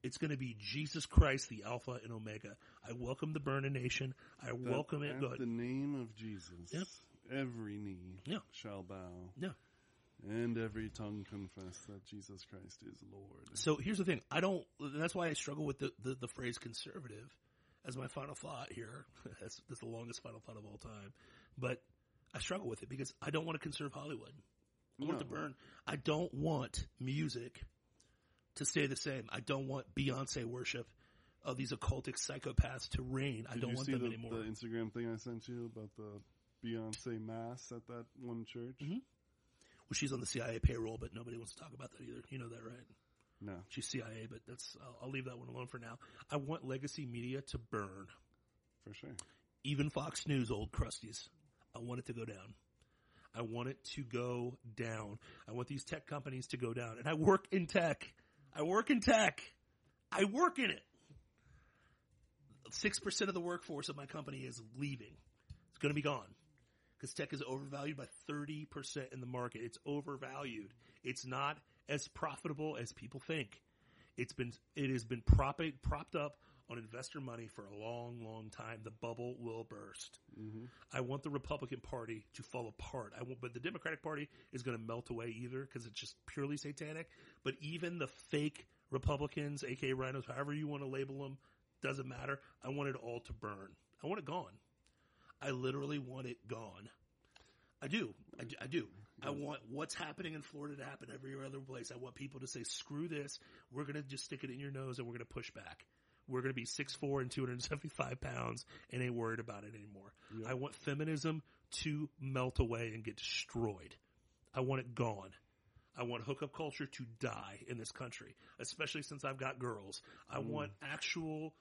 It's going to be Jesus Christ, the Alpha and Omega. I welcome the Burning Nation. I welcome it. At the name of Jesus, Yep. every knee Yeah. shall bow, Yeah. And every tongue confess that Jesus Christ is Lord. So here's the thing. I don't. That's why I struggle with the, the, the phrase conservative as my final thought here. *laughs* that's, that's the longest final thought of all time. But I struggle with it because I don't want to conserve Hollywood. I want it to burn. I don't want music to stay the same. I don't want Beyonce worship of these occultic psychopaths to reign. I Did don't want them the, anymore. the Instagram thing I sent you about the Beyonce mass at that one church? Mm-hmm. Well, she's on the CIA payroll, but nobody wants to talk about that either. You know that, right? No, She's CIA, but that's I'll, I'll leave that one alone for now. I want legacy media to burn. for sure. Even Fox News, old crusties. I want it to go down. I want it to go down. I want these tech companies to go down. And I work in tech. I work in tech. I work in it. Six percent of the workforce of my company is leaving. It's going to be gone because tech is overvalued by thirty percent in the market. It's overvalued. It's not as profitable as people think. It's been it has been prop, propped up on investor money for a long, long time. The bubble will burst. Mm-hmm. I want the Republican Party to fall apart. I want, but the Democratic Party is going to melt away either because it's just purely satanic. But even the fake Republicans, aka RINOs, however you want to label them, Doesn't matter. I want it all to burn. I want it gone. I literally want it gone. I do. I do. I, do. I want what's happening in Florida to happen every other place. I want people to say, screw this. We're going to just stick it in your nose and we're going to push back. We're going to be 6'4 and 275 pounds and ain't worried about it anymore. I want feminism to melt away and get destroyed. I want it gone. I want hookup culture to die in this country, especially since I've got girls. I want actual,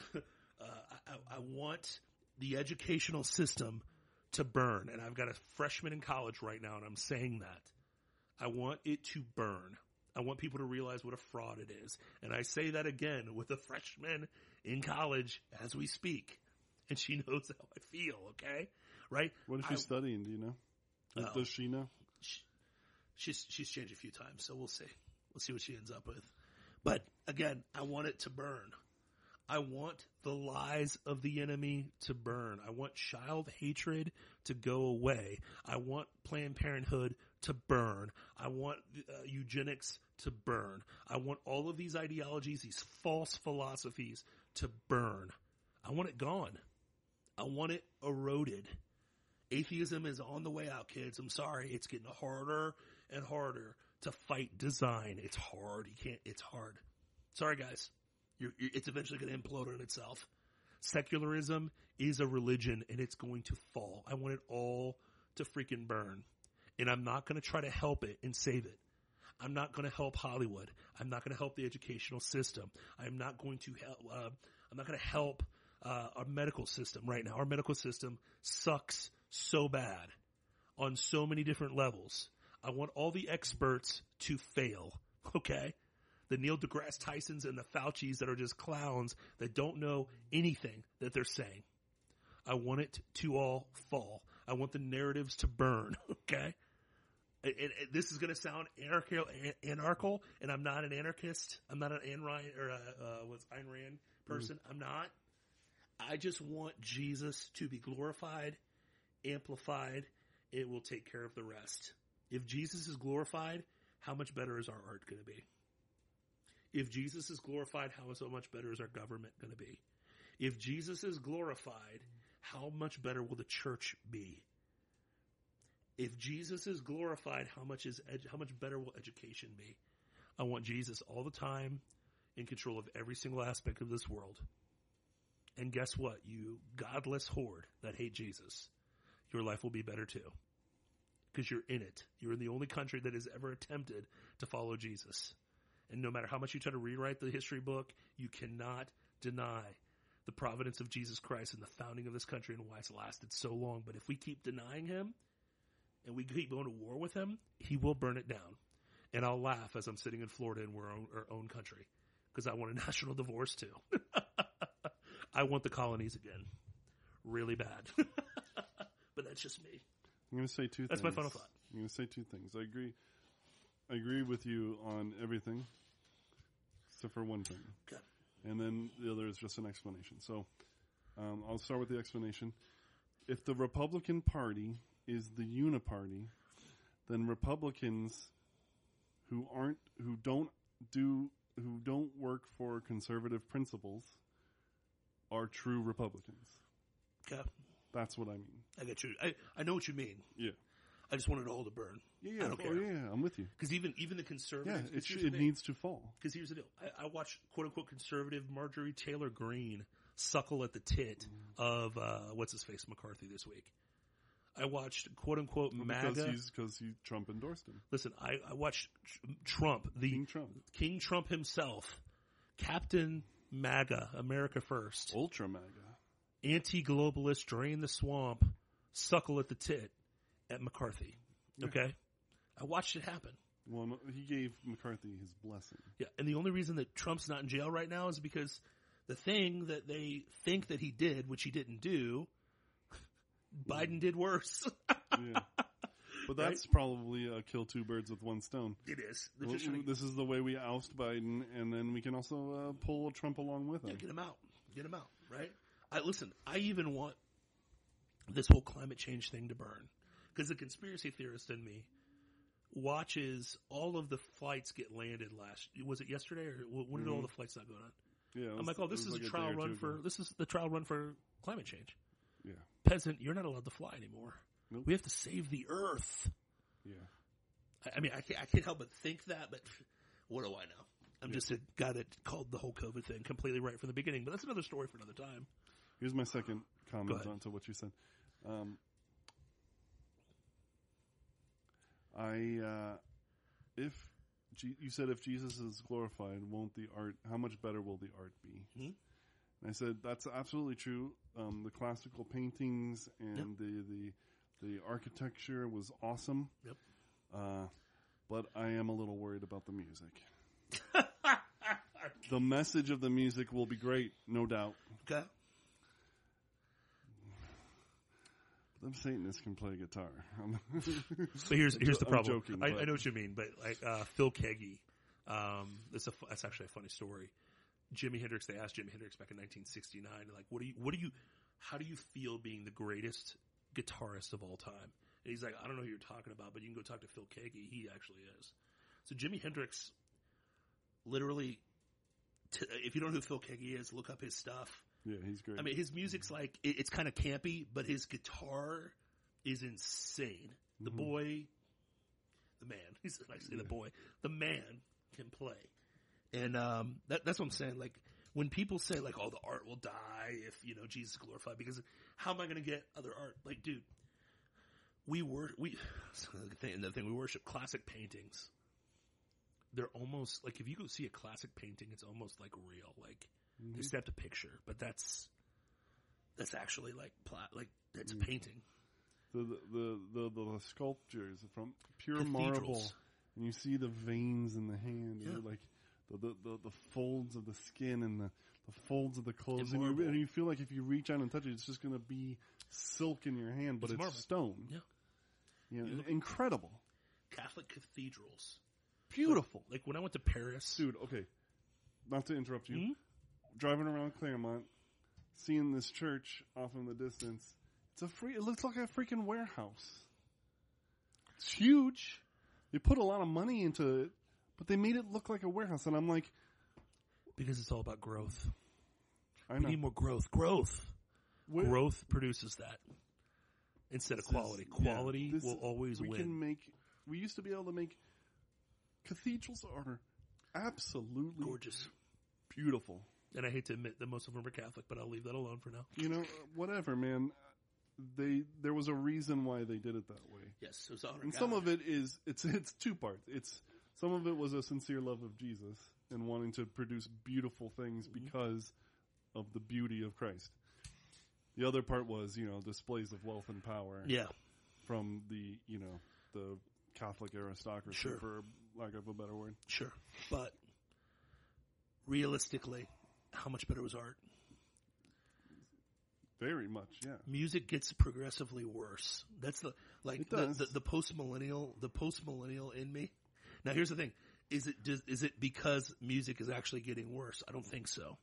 *laughs* uh, I, I want the educational system to burn. And I've got a freshman in college right now, and I'm saying that. I want it to burn. I want people to realize what a fraud it is. And I say that again with a freshman in college as we speak. And she *laughs* knows how I feel, okay? Right? What is I- she studying? Do you know? Does- Oh. Uh, does she know? she's she's changed a few times, so we'll see. We'll see what she ends up with. But again, I want it to burn. I want the lies of the enemy to burn. I want child hatred to go away. I want Planned Parenthood to burn. I want uh, eugenics to burn. I want all of these ideologies, these false philosophies to burn. I want it gone. I want it eroded. Atheism is on the way out, kids. I'm sorry. It's getting harder and harder to fight design. It's hard. You can't, it's hard. Sorry, guys. You're, it's eventually going to implode on itself. Secularism is a religion and it's going to fall. I want it all to freaking burn. And I'm not going to try to help it and save it. I'm not going to help Hollywood. I'm not going to help the educational system. I'm not going to help, uh, I'm not going to help, uh, our medical system right now. Our medical system sucks so bad on so many different levels. I want all the experts to fail. Okay. The Neil deGrasse Tysons and the Fauci's that are just clowns that don't know anything that they're saying. I want it to all fall. I want the narratives to burn. *laughs* Okay. And, and- and this is going to sound anarchical, anarchical, and I'm not an anarchist. I'm not an Ayn Rand or a, uh, what's Ayn Rand person. I'm not. I just want Jesus to be glorified, amplified. It will take care of the rest. If Jesus is glorified, how much better is our art going to be? If Jesus is glorified, how so much better is our government going to be? If Jesus is glorified, how much better will the church be? If Jesus is glorified, how much is ed- how much better will education be? I want Jesus all the time in control of every single aspect of this world. And guess what? You godless horde that hate Jesus, your life will be better too. Because you're in it. You're in the only country that has ever attempted to follow Jesus. And no matter how much you try to rewrite the history book, you cannot deny the providence of Jesus Christ and the founding of this country and why it's lasted so long. But if we keep denying him and we keep going to war with him, he will burn it down. And I'll laugh as I'm sitting in Florida in our own, our own country because I want a *laughs* national divorce too. *laughs* I want the colonies again, really bad. *laughs* but that's just me. I'm going to say two That's things. my final thought. I'm going to say two things. I agree. I agree with you on everything, except for one thing. Okay. And then the other is just an explanation. So um, I'll start with the explanation. If the Republican Party is the uniparty, then Republicans who aren't who don't do who don't work for conservative principles are true Republicans. Okay. That's what I mean. I get you. I, I know what you mean. Yeah. I just wanted it all to burn. Yeah, I yeah, don't oh, care. yeah, I'm with you. Because even even the Yeah, conservatives, it, sh- it needs to fall. Because here's the deal: I, I watched quote unquote conservative Marjorie Taylor Greene suckle at the tit of uh, what's his face McCarthy this week. I watched quote unquote Because MAGA. he's because he Trump endorsed him. Listen, I, I watched Tr- Trump, the King Trump, King Trump himself, Captain MAGA, America First, ultra MAGA. anti-globalist, drain the swamp, suckle at the tit at McCarthy. Okay, I watched it happen. Well, he gave McCarthy his blessing. Yeah, and the only reason that Trump's not in jail right now is because the thing that they think that he did, which he didn't do, *laughs* Biden did worse. Yeah. *laughs* But that's probably uh, kill two birds with one stone. it is. Well, this is the way we oust Biden, and then we can also uh, pull Trump along with yeah, him. get him out. Get him out. Right. I listen. I even want this whole climate change thing to burn because the conspiracy theorist in me watches all of the flights get landed last. Was it yesterday or when did all Mhm. the flights not go on? Yeah, it I'm like, oh, this is like a trial two run ago. for this is the trial run for climate change. Yeah, Peasant, you're not allowed to fly anymore. Nope. We have to save the earth. yeah. I, I mean, I can't, I can't help but think that, but what do I know? I'm just a guy that called the whole COVID thing completely right from the beginning, but that's another story for another time. Here's my second comment onto what you said. Um, I, uh, if G- you said if Jesus is glorified, won't the art? How much better will the art be? Mhm. And I said that's absolutely true. Um, the classical paintings and the, the the architecture was awesome. Yep. Uh, but I am a little worried about the music. *laughs* the message of the music will be great, no doubt. Okay. Them Satanists can play guitar. But here's *laughs* here's the problem. joking, I, I know what you mean, but like uh, Phil Keaggy, um, that's a that's actually a funny story. Jimi Hendrix. They asked Jimi Hendrix back in 1969, like, what do you, what do you, how do you feel being the greatest guitarist of all time? And he's like, I don't know who you're talking about, but you can go talk to Phil Keaggy. He actually is. So Jimi Hendrix, literally, t- if you don't know who Phil Keaggy is, look up his stuff. Yeah, he's great. I mean, his music's like it, it's kind of campy, but his guitar is insane. The Mhm. boy, the man. *laughs* He's I say the boy, the man can play, and um, that, that's what I'm saying. Like when people say like, "Oh, the art will die if you know Jesus is glorified," because how am I going to get other art? Like, dude, we were we *sighs* the thing we worship classic paintings. They're almost like if you go see a classic painting, it's almost like real. Like they snapped a picture, but that's that's actually like plat like it's a painting. the, the the the the sculptures from pure marble, and you see the veins in the hand, Yeah. and like the, the the folds of the skin and the the folds of the clothes, and, marble. you, and you feel like if you reach out and touch it, it's just going to be silk in your hand, but It's it's, stone. Yeah. You know, look- incredible, Catholic cathedrals. beautiful, Like when I went to Paris, dude. Okay, not to interrupt you. Mhm. Driving around Claremont, seeing this church off in the distance. It's a free. It looks like a freaking warehouse. It's huge. They put a lot of money into it, but they made it look like a warehouse. And I'm like, because it's all about growth. I We need more growth. Growth. Where- Growth produces that instead of this quality. yeah, Quality this- will always we win. can make. We used to be able to make cathedrals are absolutely Gorgeous. beautiful. And I hate to admit that most of them are Catholic, but I'll leave that alone for now. You know, whatever, man. They there was a reason why they did it that way. Yes, it was honor And God. some of it is it's it's two parts. It's some of it was a sincere love of Jesus and wanting to produce beautiful things Mm-hmm. because of the beauty of Christ. The other part was, you know, displays of wealth and power Yeah. from the, you know, the Catholic aristocracy Sure. for lack of a better word. Sure. But realistically, how much better was art? Very much, yeah. Music gets progressively worse. That's the like the, the the post millennial the post millennial in me. Now here's the thing: is it does, is it because music is actually getting worse? I don't think so.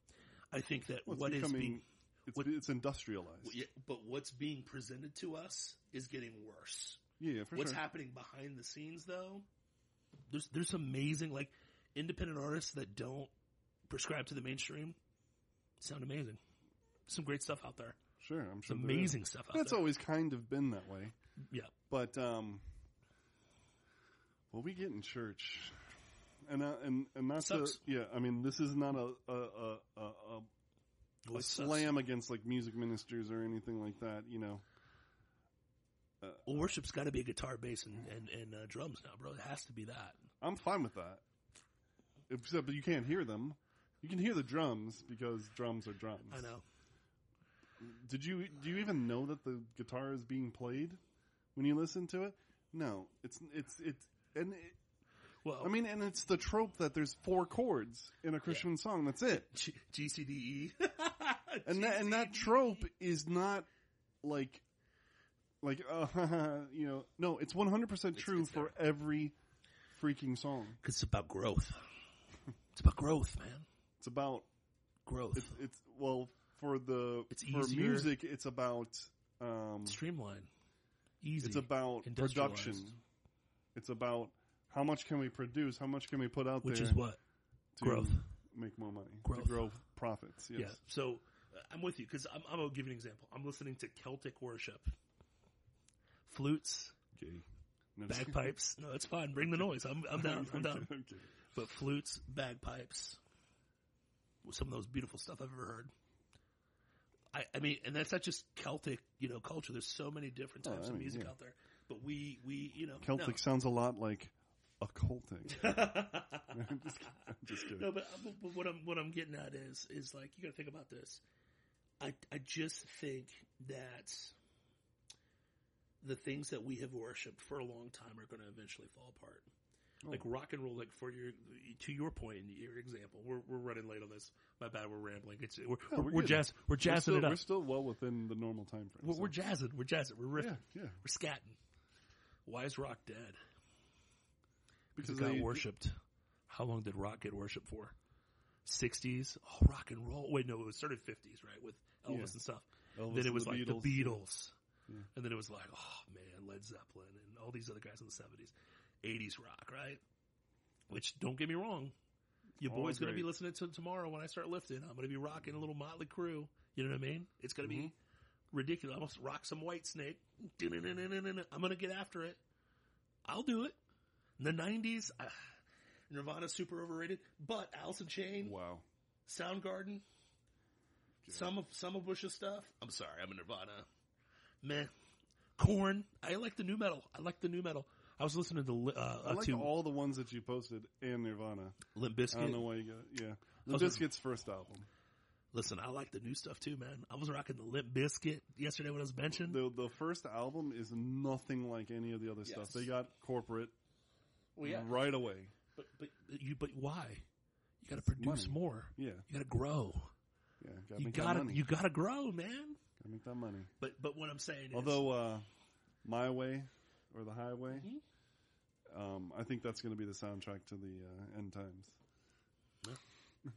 I think that Well, what is being it's, what- it's industrialized. but what's being presented to us is getting worse. yeah, yeah, for What's sure. happening behind the scenes, though, there's there's amazing like independent artists that don't prescribe to the mainstream sound amazing. Some great stuff out there. Sure, I'm sure. is. amazing stuff out That's there. always kind of been that way. yeah, But um, what we get in church, and uh, and and not to Sucks. yeah, I mean this is not a a a, a, a, a slam against like music ministers or anything like that. You know, Well, worship's got to be a guitar, bass, and and, and uh, drums now, bro. It has to be that. I'm fine with that. Except, but you can't hear them. You can hear the drums because drums are drums. I know. Did you do you even know that the guitar is being played when you listen to it? No, it's it's it's and it, Well, I mean, and it's the trope that there's four chords in a Christian song. That's it. G- GCDE, *laughs* And that and that trope is not like like uh, *laughs* you know no, it's 100% true it's for every freaking song. because it's about growth. It's about growth, man. It's about Growth. it's it's well for the It's for easier. music it's about um Streamline. Easy. it's about production. It's about how much can we produce, how much can we put out which is what to- growth. make more money, Growth. to grow profits. Yes. Yeah. So uh, I'm with you because I'm, I'm gonna give you an example. I'm listening to Celtic worship, flutes, Gay. No, bagpipes. No, it's fine. Bring the noise. I'm I'm down. I'm down. *laughs* I'm. But flutes, bagpipes, some of those beautiful stuff I've ever heard. I, I mean, and that's not just Celtic, you know, culture. There's so many different Oh, types of mean, music yeah. out there. But we, we, you know, Celtic sounds a lot like occulting. *laughs* No. I'm just, I'm just kidding. no, but, but but what I'm what I'm getting at is is like you got to think about this. I I just think that the things that we have worshipped for a long time are going to eventually fall apart. Like oh. rock and roll, like for your to your point in your example, we're we're running late on this. My bad, we're rambling. It's we're No, we're, we're we're, jazz we're We're jazzing still, it up. We're still well within the normal time frame. We're, so- we're jazzing. We're jazzing. We're riffing. yeah, yeah. We're scatting. Why is rock dead? Because Because it got they- worshipped. How long did rock get worshipped for? 60s? Oh, rock and roll. Wait, no, it was started 50s, right? With Elvis Yeah. and stuff. Elvis then it was the like Beatles, the. Beatles. Yeah. And then it was like, oh man, Led Zeppelin and all these other guys in the 70s. 80s rock, right? Which, don't get me wrong, your boy's going to be listening to tomorrow when I start lifting. I'm going to be rocking a little Motley Crue. You know what I mean? It's going to be ridiculous. I'm going to rock some Whitesnake. I'm going to get after it. I'll do it. In the 90s, uh, Nirvana's super overrated, but Alice in Chain, Wow. Soundgarden, some of some of Bush's stuff. I'm sorry, I'm a Nirvana. Meh. Korn. I like the nu metal. I like the nu metal. I was listening to uh, I like to all the ones that you posted and Nirvana. Limp I don't know why you got yeah. The was- Bizkit's first album. Listen, I like the new stuff too, man. I was rocking the Limp Bizkit yesterday when I was benching. The the first album is nothing like any of the other stuff. They got corporate Well, yeah. right away. But but you but why? You got to produce money. more. Yeah, You got to grow. yeah. Gotta You got to you got to grow, man. Gotta make that money. But but what I'm saying is, Although uh, My Way or The Highway, Mhm. um, I think that's going to be the soundtrack to the uh, end times. *laughs*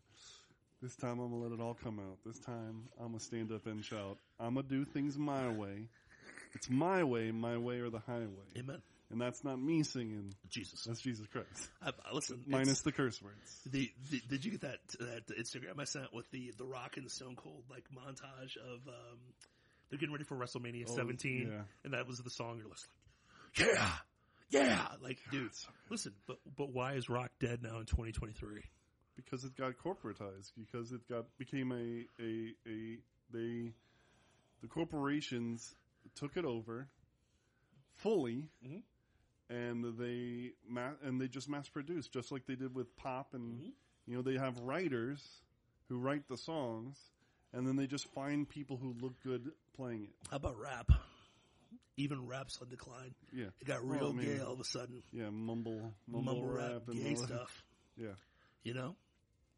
this time I'm gonna let it all come out. This time I'm gonna stand up and shout. I'm gonna do things my way. It's my way, my way or the highway. Amen. And that's not me singing. Jesus. That's Jesus Christ. I, I- listen, Minus the curse words. the, the did you get that that Instagram I sent with the the Rock and Stone Cold like montage of um they're getting ready for WrestleMania Oh, 17 yeah. and that was the song you're like yeah. Yeah. Like dude listen but but why is Rock dead now in 2023 because it got corporatized. Because it got became a a a they the corporations took it over fully Mhm. and they ma- and they just mass produced just like they did with pop and Mhm. you know they have writers who write the songs and then they just find people who look good playing it. How about rap even rap's on decline yeah it got Well, real I mean, gay all of a sudden yeah mumble mumble, mumble rap, rap, and gay stuff yeah you know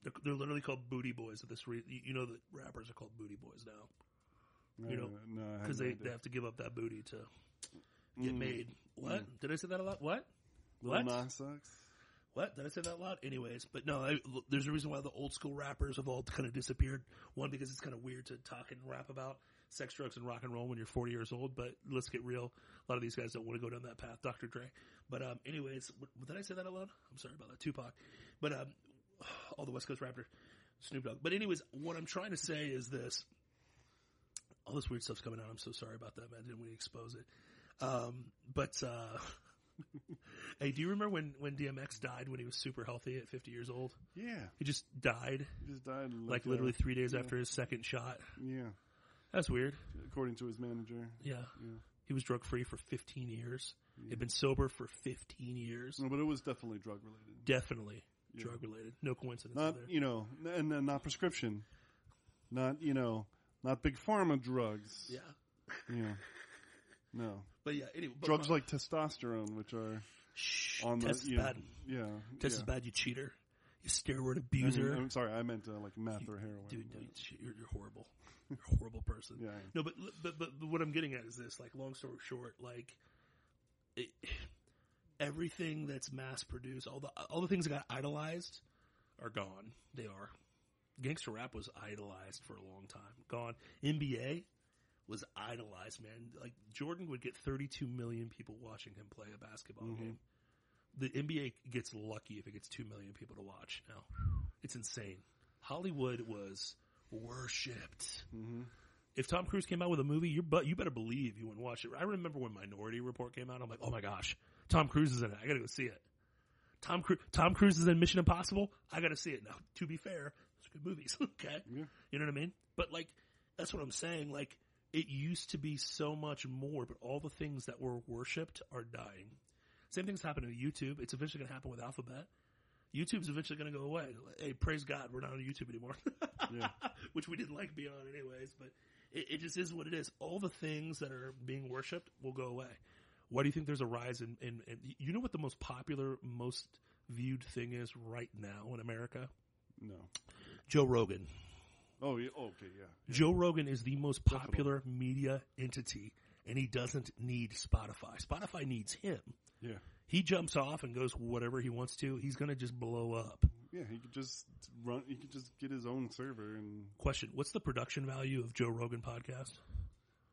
they're, they're literally called booty boys at this re- you know that rappers are called booty boys now no, You know, no, because no they, they have to give up that booty to get Mm. made. What did I say that a lot? What? Lil what? Nas X? What did I say that a lot? Anyways, but no, I, there's a reason why the old school rappers have all kind of disappeared. One because it's kind of weird to talk and rap about sex, drugs, and rock and roll when you're 40 years old. But let's get real. A lot of these guys don't want to go down that path. Dr. Dre. But um, anyways, what, did I say that a lot? I'm sorry about that. Tupac. But um, all the West Coast rappers, Snoop Dogg. But anyways, what I'm trying to say is this. All this weird stuff's coming out. I'm so sorry about that, man. Didn't we expose it? Um, but uh, *laughs* hey, do you remember when when DMX died when he was super healthy at 50 years old? Yeah, He just died he just died like uh, literally three days yeah. after his second shot. Yeah, That's weird. according to his manager. Yeah, Yeah. he was drug free for 15 years. He'd been sober for 15 years. No, but it was definitely drug related. Definitely Yeah. drug related. No coincidence Not there. you know, and then not prescription, not you know, not big pharma drugs. Yeah, Yeah. No but yeah. Anyway, but drugs my- like testosterone, which are Shh, on the test is you know, bad. yeah. Test yeah. is bad. You cheater. You steroid I mean, abuser. I'm sorry, I meant uh, like meth or heroin. Dude, you're, you're horrible. You're *laughs* a horrible person. Yeah. No, but, but but but what I'm getting at is this. Like, long story short, like it, everything that's mass produced, all the all the things that got idolized, are gone. They are. Gangster rap was idolized for a long time. Gone. NBA was idolized, man. Like Jordan would get 32 million people watching him play a basketball Mhm. game. The NBA gets lucky if it gets 2 million people to watch now. It's insane. Hollywood was worshipped. Mm-hmm. If Tom Cruise came out with a movie, you but you better believe you wouldn't watch it. I remember when Minority Report came out. I'm like, oh my gosh, Tom Cruise is in it. I gotta go see it. Tom Cruise, Tom Cruise is in Mission Impossible. I gotta see it. Now, to be fair, those are good movies. *laughs* okay, Yeah. you know what I mean? But like, that's what I'm saying. Like, it used to be so much more, but all the things that were worshipped are dying. Same thing's happening to YouTube. It's eventually going to happen with Alphabet. YouTube's eventually going to go away. Hey, praise God, we're not on YouTube anymore. *laughs* Yeah. Which we didn't like being on anyways, but it, it just is what it is. All the things that are being worshipped will go away. Why do you think there's a rise in, in, in you know what the most popular, most viewed thing is right now in America? No. Joe Rogan. Oh, yeah. Oh, okay, yeah. Joe Rogan is the most popular media entity, and he doesn't need Spotify. Spotify needs him. Yeah. He jumps off and goes whatever he wants to. He's going to just blow up. Yeah, he could just run. He could just get his own server and Question: What's the production value of Joe Rogan podcast?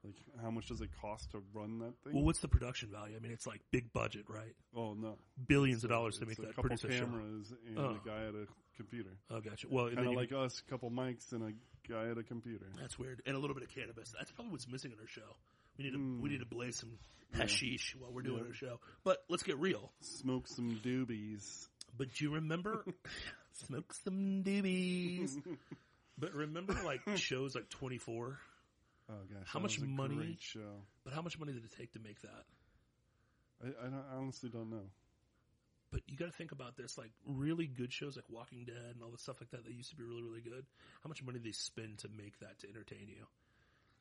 like, how much does it cost to run that thing? Well, what's the production value? I mean, it's like big budget, right? oh no, Billions of dollars to it's make a that couple a show. cameras and Oh. a guy at a computer. Oh, gotcha. Well, Kind of like us, a couple mics and a guy at a computer. that's weird, and a little bit of cannabis. That's probably what's missing in our show. We need to Mm. we need to blaze some hashish while we're doing Yeah. our show. But let's get real. Smoke some doobies. But do you remember *laughs* smoke some doobies? But remember, like *laughs* shows like Twenty Four. Oh gosh, How much money- Great show. But how much money did it take to make that? I, I, I honestly don't know. But you got to think about this: like really good shows like Walking Dead and all the stuff like that that used to be really really good. How much money they spend to make that to entertain you?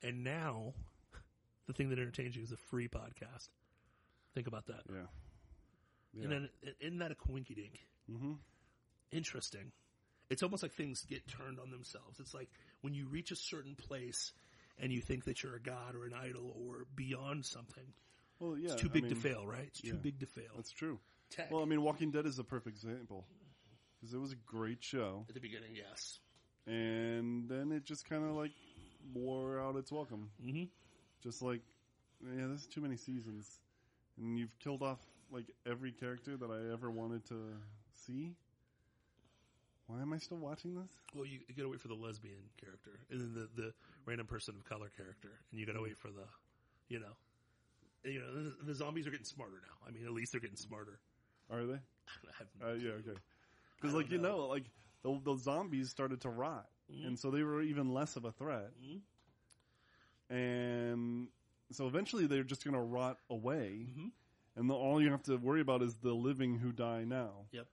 And now, the thing that entertains you is a free podcast. Think about that. Yeah. Yeah. And then isn't that a coinky dink? mm-hmm. Interesting. It's almost like things get turned on themselves. It's like when you reach a certain place and you think that you're a god or an idol or beyond something. Well, yeah. It's too I big to fail, right? It's too yeah. big to fail. That's true. Tech. Well, I mean, Walking Dead is a perfect example because it was a great show, At the beginning, yes. and then it just kind of like wore out its welcome. Mm-hmm. Just like, yeah, there's too many seasons, and you've killed off like every character that I ever wanted to see. Why am I still watching this? Well, you, you gotta wait for the lesbian character, and then the, the random person of color character, and you gotta wait for the, you know, you know, the, the zombies are getting smarter now. I mean, at least they're getting smarter. Are they? *laughs* I have, Uh, yeah, okay. Because like you know. know, like the, the zombies started to rot, Mhm. and so they were even less of a threat. Mhm. And so eventually they're just going to rot away, Mhm. and the, all you have to worry about is the living who die now. Yep.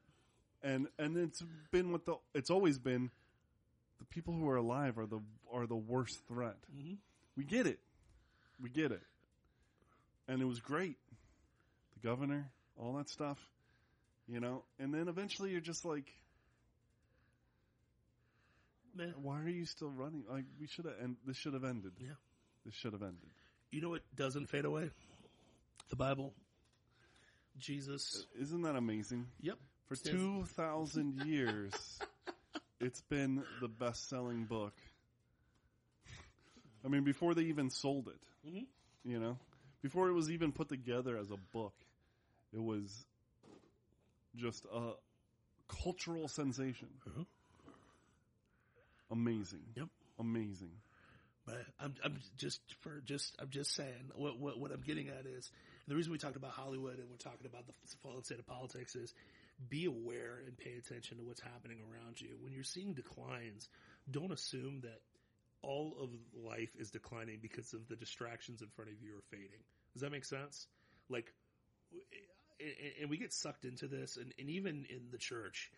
And and it's been what the it's always been. The people who are alive are the are the worst threat. Mhm. We get it, we get it, and it was great. The governor, all that stuff, you know. And then eventually you're just like, Man, why are you still running? Like we should have, and this should have ended. Yeah. This should have ended. you know what doesn't fade away? The Bible. Jesus. Isn't that amazing? Yep. For two thousand *laughs* years, it's been the best-selling book. I mean, before they even sold it, Mhm. you know, before it was even put together as a book, it was just a cultural sensation. Mhm. Amazing. Yep. Amazing. I'm, I'm just for just I'm just saying what, what what I'm getting at is the reason we talked about Hollywood and we're talking about the fallen state of politics is be aware and pay attention to what's happening around you. When you're seeing declines, don't assume that all of life is declining because of the distractions in front of you are fading. Does that make sense? Like, and- and we get sucked into this, and, and even in the church,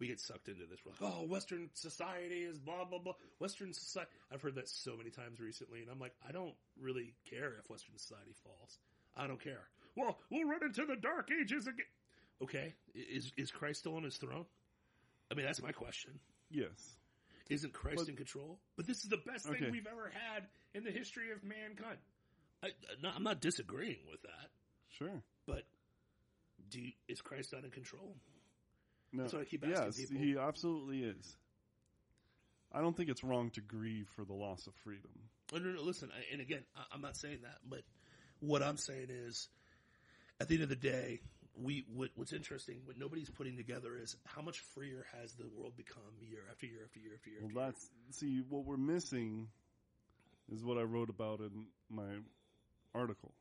we get sucked into this. We're like, oh, Western society is blah blah blah. Western society. I've heard that so many times recently, and I'm like, I don't really care if Western society falls. I don't care. Well, we'll run into the dark ages again. Okay, is is Christ still on his throne? I mean, that's my question. Yes. Isn't Christ But- in control? But this is the best thing we've ever had in the history of mankind. I, I'm not disagreeing with that, Sure. but do you, is Christ not in control? No. That's what I keep asking yes, people. he absolutely is. I don't think it's wrong to grieve for the loss of freedom. Oh, no, no, listen, I, and again, I, I'm not saying that, but what I'm saying is, at the end of the day, we what, what's interesting, what nobody's putting together is how much freer has the world become year after year after year after year. Well, after year. that's see what we're missing is what I wrote about in my article.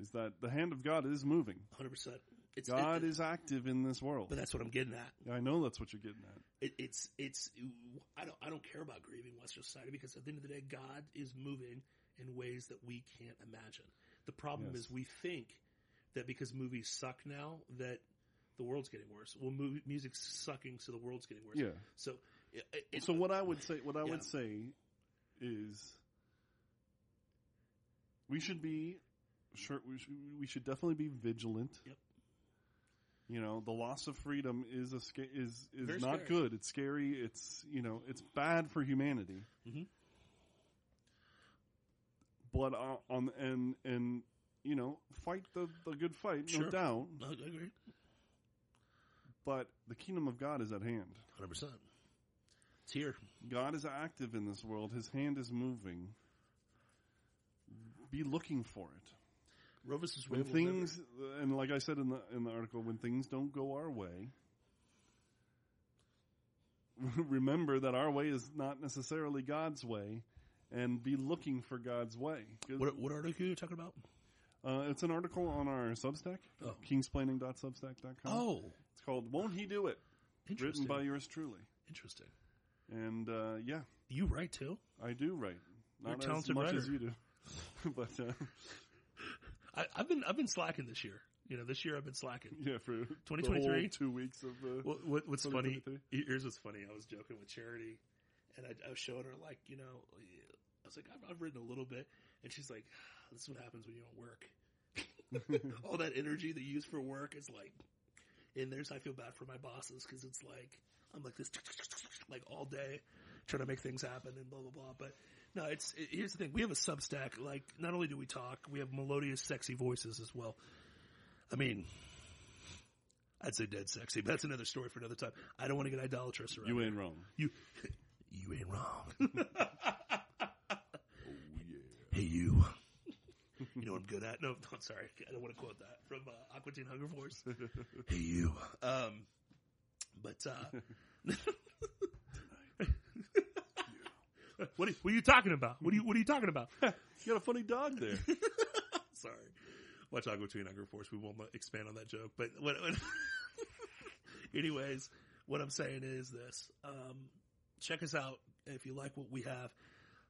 Is that the hand of God is moving? hundred percent. It's God it- is active in this world. but that's what I'm getting at. I know that's what you're getting at. It, it's it's I don't I don't care about grieving Western society because at the end of the day, God is moving in ways that we can't imagine. The problem Yes. is we think that because movies suck now that the world's getting worse. Well, movie, music's sucking, so the world's getting worse. Yeah. So, it, So what I would say, what I Yeah. would say, is we should be sure we should, we should definitely be vigilant. Yep. You know, the loss of freedom is a sca- is is Very not scary. good. It's scary. It's you know, it's bad for humanity. Mhm. But uh, on and and you know, fight the the good fight, Sure. no doubt. I agree, But the kingdom of God is at hand. hundred percent. It's here. God is active in this world. His hand is moving. Be looking for it. Rovis' When way will things, and like I said in the in the article, when things don't go our way, *laughs* remember that our way is not necessarily God's way, and be looking for God's way. What, what article are you talking about? Uh, it's an article on our Substack, Oh. kingsplaining.substack.com. Oh, It's called "Won't He Do It?" interesting. Written by yours truly, interesting. and uh, yeah, You write too? I do write. You're a Not as much writer. as you do, *laughs* but uh, I, I've been I've been slacking this year. You know, this year I've been slacking. yeah, for the 2023? whole two weeks of uh, What, what, what's funny? 2023? Here's what's funny. I was joking with Charity, and I, I was showing her like, you know, I was like, I've, I've written a little bit, and she's like, "This is what happens when you don't work. *laughs* All that energy that you use for work is like in there. So I feel bad for my bosses because it's like I'm like this, like all day trying to make things happen and blah blah blah. But no, it's it, here's the thing. We have a Substack. Like, not only do we talk, we have melodious, sexy voices as well. I mean. I'd say dead sexy, but that's another story for another time. I don't want to get idolatrous around. you ain't wrong. You, *laughs* you ain't wrong. *laughs* Hey, you. You know what I'm good at? No, I'm sorry. I don't want to quote that from uh, Aqua Teen Hunger Force. *laughs* hey, you. Um, but uh, what, are, what are you talking about? What are you What are you talking about? *laughs* You got a funny dog there. *laughs* Sorry. Watch Aqua Teen Hunger Force. We won't expand on that joke. But what, what *laughs* anyways, what I'm saying is this. Um, check us out if you like what we have.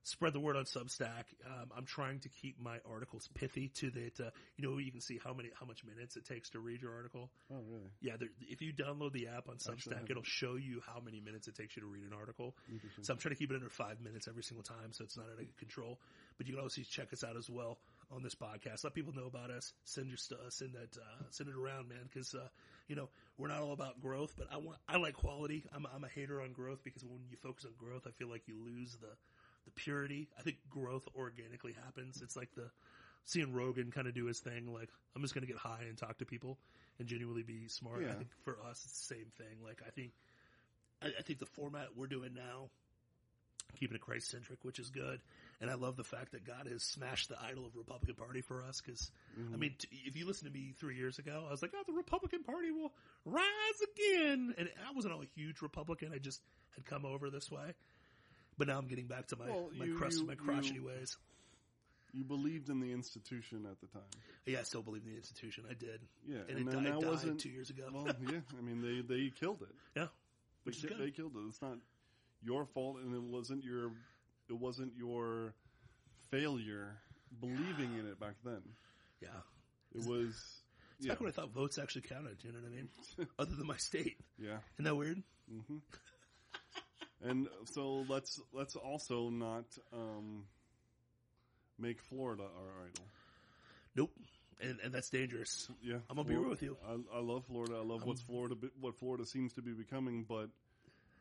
Spread the word on Substack. Um, I'm trying to keep my articles pithy to that. Uh, you know, you can see how many, how much minutes it takes to read your article. oh, really? Yeah, there, if you download the app on Substack, it'll show you how many minutes it takes you to read an article. So I'm trying to keep it under five minutes every single time, so it's not out of control. But you can also check us out as well on this podcast. Let people know about us. Send your. Send that. Uh, send it around, man. Because uh, you know we're not all about growth, but I want. I like quality. I'm. I'm a hater on growth because when you focus on growth, I feel like you lose the the purity. I think growth organically happens. It's like the seeing Rogan kind of do his thing. Like I'm just going to get high and talk to people and genuinely be smart. I think for us, it's the same thing. Like I think. I, I think the format we're doing now keeping it Christ centric, which is good. And I love the fact that God has smashed the idol of Republican Party for us. Because I mm-hmm. mean, t- if you listen to me three years ago, I was like, "Oh, the Republican Party will rise again," and I wasn't a huge Republican. I just had come over this way. But now I'm getting back to my Well, my you- crust, you- my crotchety you- ways. You believed in the institution at the time. Yeah, I still believe in the institution. I did, Yeah, and, and it, then di- that died wasn't- two years ago. Well, yeah. I mean, they they killed it. *laughs* yeah, They, ki- they killed it. It's not your fault, and it wasn't your it wasn't your failure believing in it back then. yeah, It was. it's Yeah, back when I thought votes actually counted. You know what I mean? *laughs* Other than my state, yeah. isn't that weird? hmm and so let's let's also not um, make Florida our idol. Nope. And and that's dangerous. Yeah, I'm gonna be real with you. I, I love Florida. I love what's Florida, what Florida seems to be becoming, but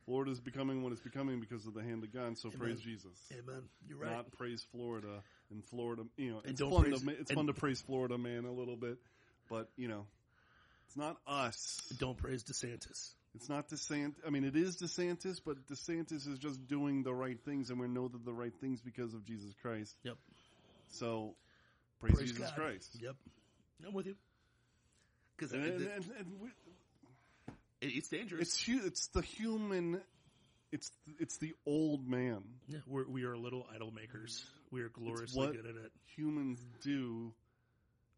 Florida's becoming what it's becoming because of the hand of God. So praise Jesus, Amen. You're right. not praise Florida and Florida. You know, And it's don't fun praise- to it's fun to praise Florida man a little bit, but you know, it's not us. Don't praise DeSantis. It's not DeSantis. I mean, it is DeSantis, but DeSantis is just doing the right things, and we know that the right things because of Jesus Christ. Yep. So praise, Praise Jesus God. Christ. Yep. I'm with you. because and, and, and, and we, it's dangerous. it's it's the human. It's it's the old man. yeah, we're, we are little idol makers. We are gloriously what- good at it. Humans do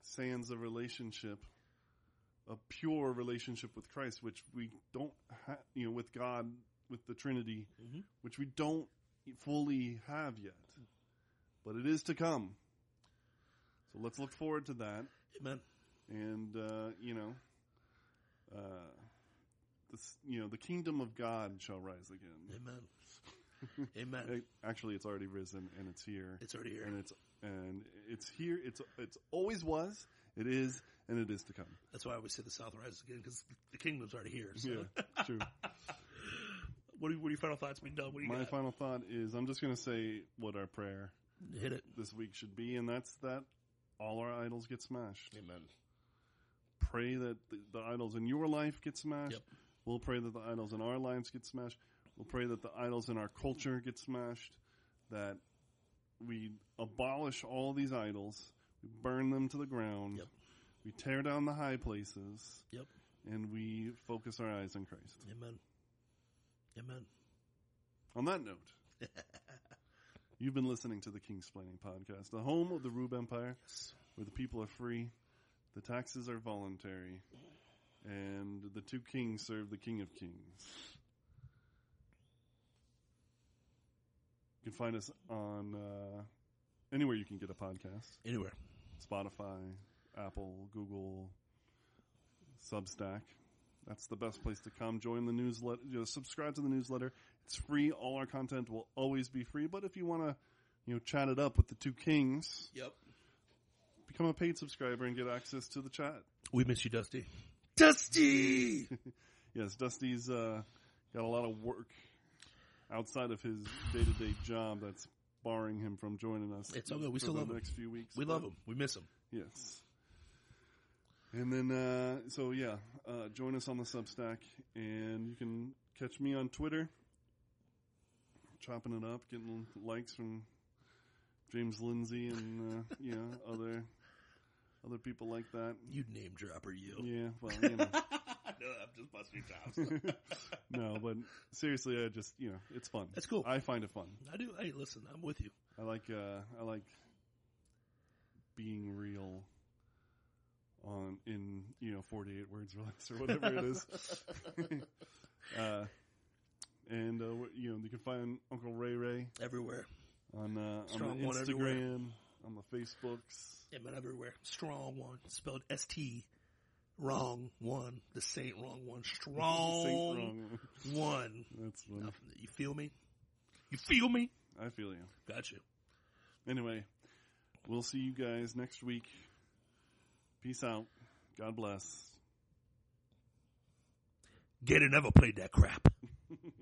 sans a relationship, a pure relationship with Christ, which we don't, ha- you know, with God, with the Trinity, Mhm. which we don't fully have yet, but it is to come. So let's look forward to that. Amen. and uh, you know, uh, this, you know, the kingdom of God shall rise again. Amen. *laughs* Amen. Actually, it's already risen and it's here, It's already here. and it's and it's here. It's it's always was. It is, and it is to come. That's why I always say the South rises again because the kingdom's already here. So. Yeah, true. *laughs* What are, what are your final thoughts, Big Dog? What do you My got? final thought is, I'm just going to say what our prayer Hit it. this week should be, and that's that all our idols get smashed. Amen. pray that the, the idols in your life get smashed. Yep. We'll pray that the idols in our lives get smashed. We'll pray that the idols in our culture get smashed. That we abolish all these idols. We burn them to the ground. Yep. We tear down the high places. Yep. And we focus our eyes on Christ. Amen. Amen. On that note, *laughs* you've been listening to the Kingsplaining Podcast, the home of the Rube Empire, where the people are free, the taxes are voluntary, and the two kings serve the King of Kings. You can find us on uh, anywhere you can get a podcast Anywhere. Spotify, Apple, Google, Substack. That's the best place to come. Join the newsletter. You know, subscribe to the newsletter. It's free. All our content will always be free. But if you want to, you know, chat it up with the two kings, Yep. become a paid subscriber and get access to the chat. We miss you, Dusty. Dusty! *laughs* Yes, Dusty's uh, got a lot of work outside of his day to day job that's barring him from joining us. It's all good. We still the love him. next few weeks. we love him. We miss him. Yes. And then, uh, so yeah, uh, join us on the Substack, and you can catch me on Twitter, chopping it up, getting likes from James Lindsay and uh, you know *laughs* other other people like that. You name dropper, you. Yeah, well, you know, *laughs* no, I'm just busting your chops. *laughs* no, but seriously, I just you know, it's fun. That's cool. I find it fun. I do. Hey, listen, I'm with you. I like uh, I like being real on in you know 48 words or less or whatever it is. *laughs* uh, and uh, you know you can find Uncle Ray Ray Everywhere. on uh, on Strong the one everywhere. Instagram, on the Facebooks. Amen. Everywhere. Strong one. Spelled S T. Wrong one. The Saint wrong one. *laughs* Strong wrong. one. That's funny. Nothing. You feel me? You feel me? I feel you. Got you. Anyway, we'll see you guys next week. Peace out. God bless. Gator never played that crap. *laughs*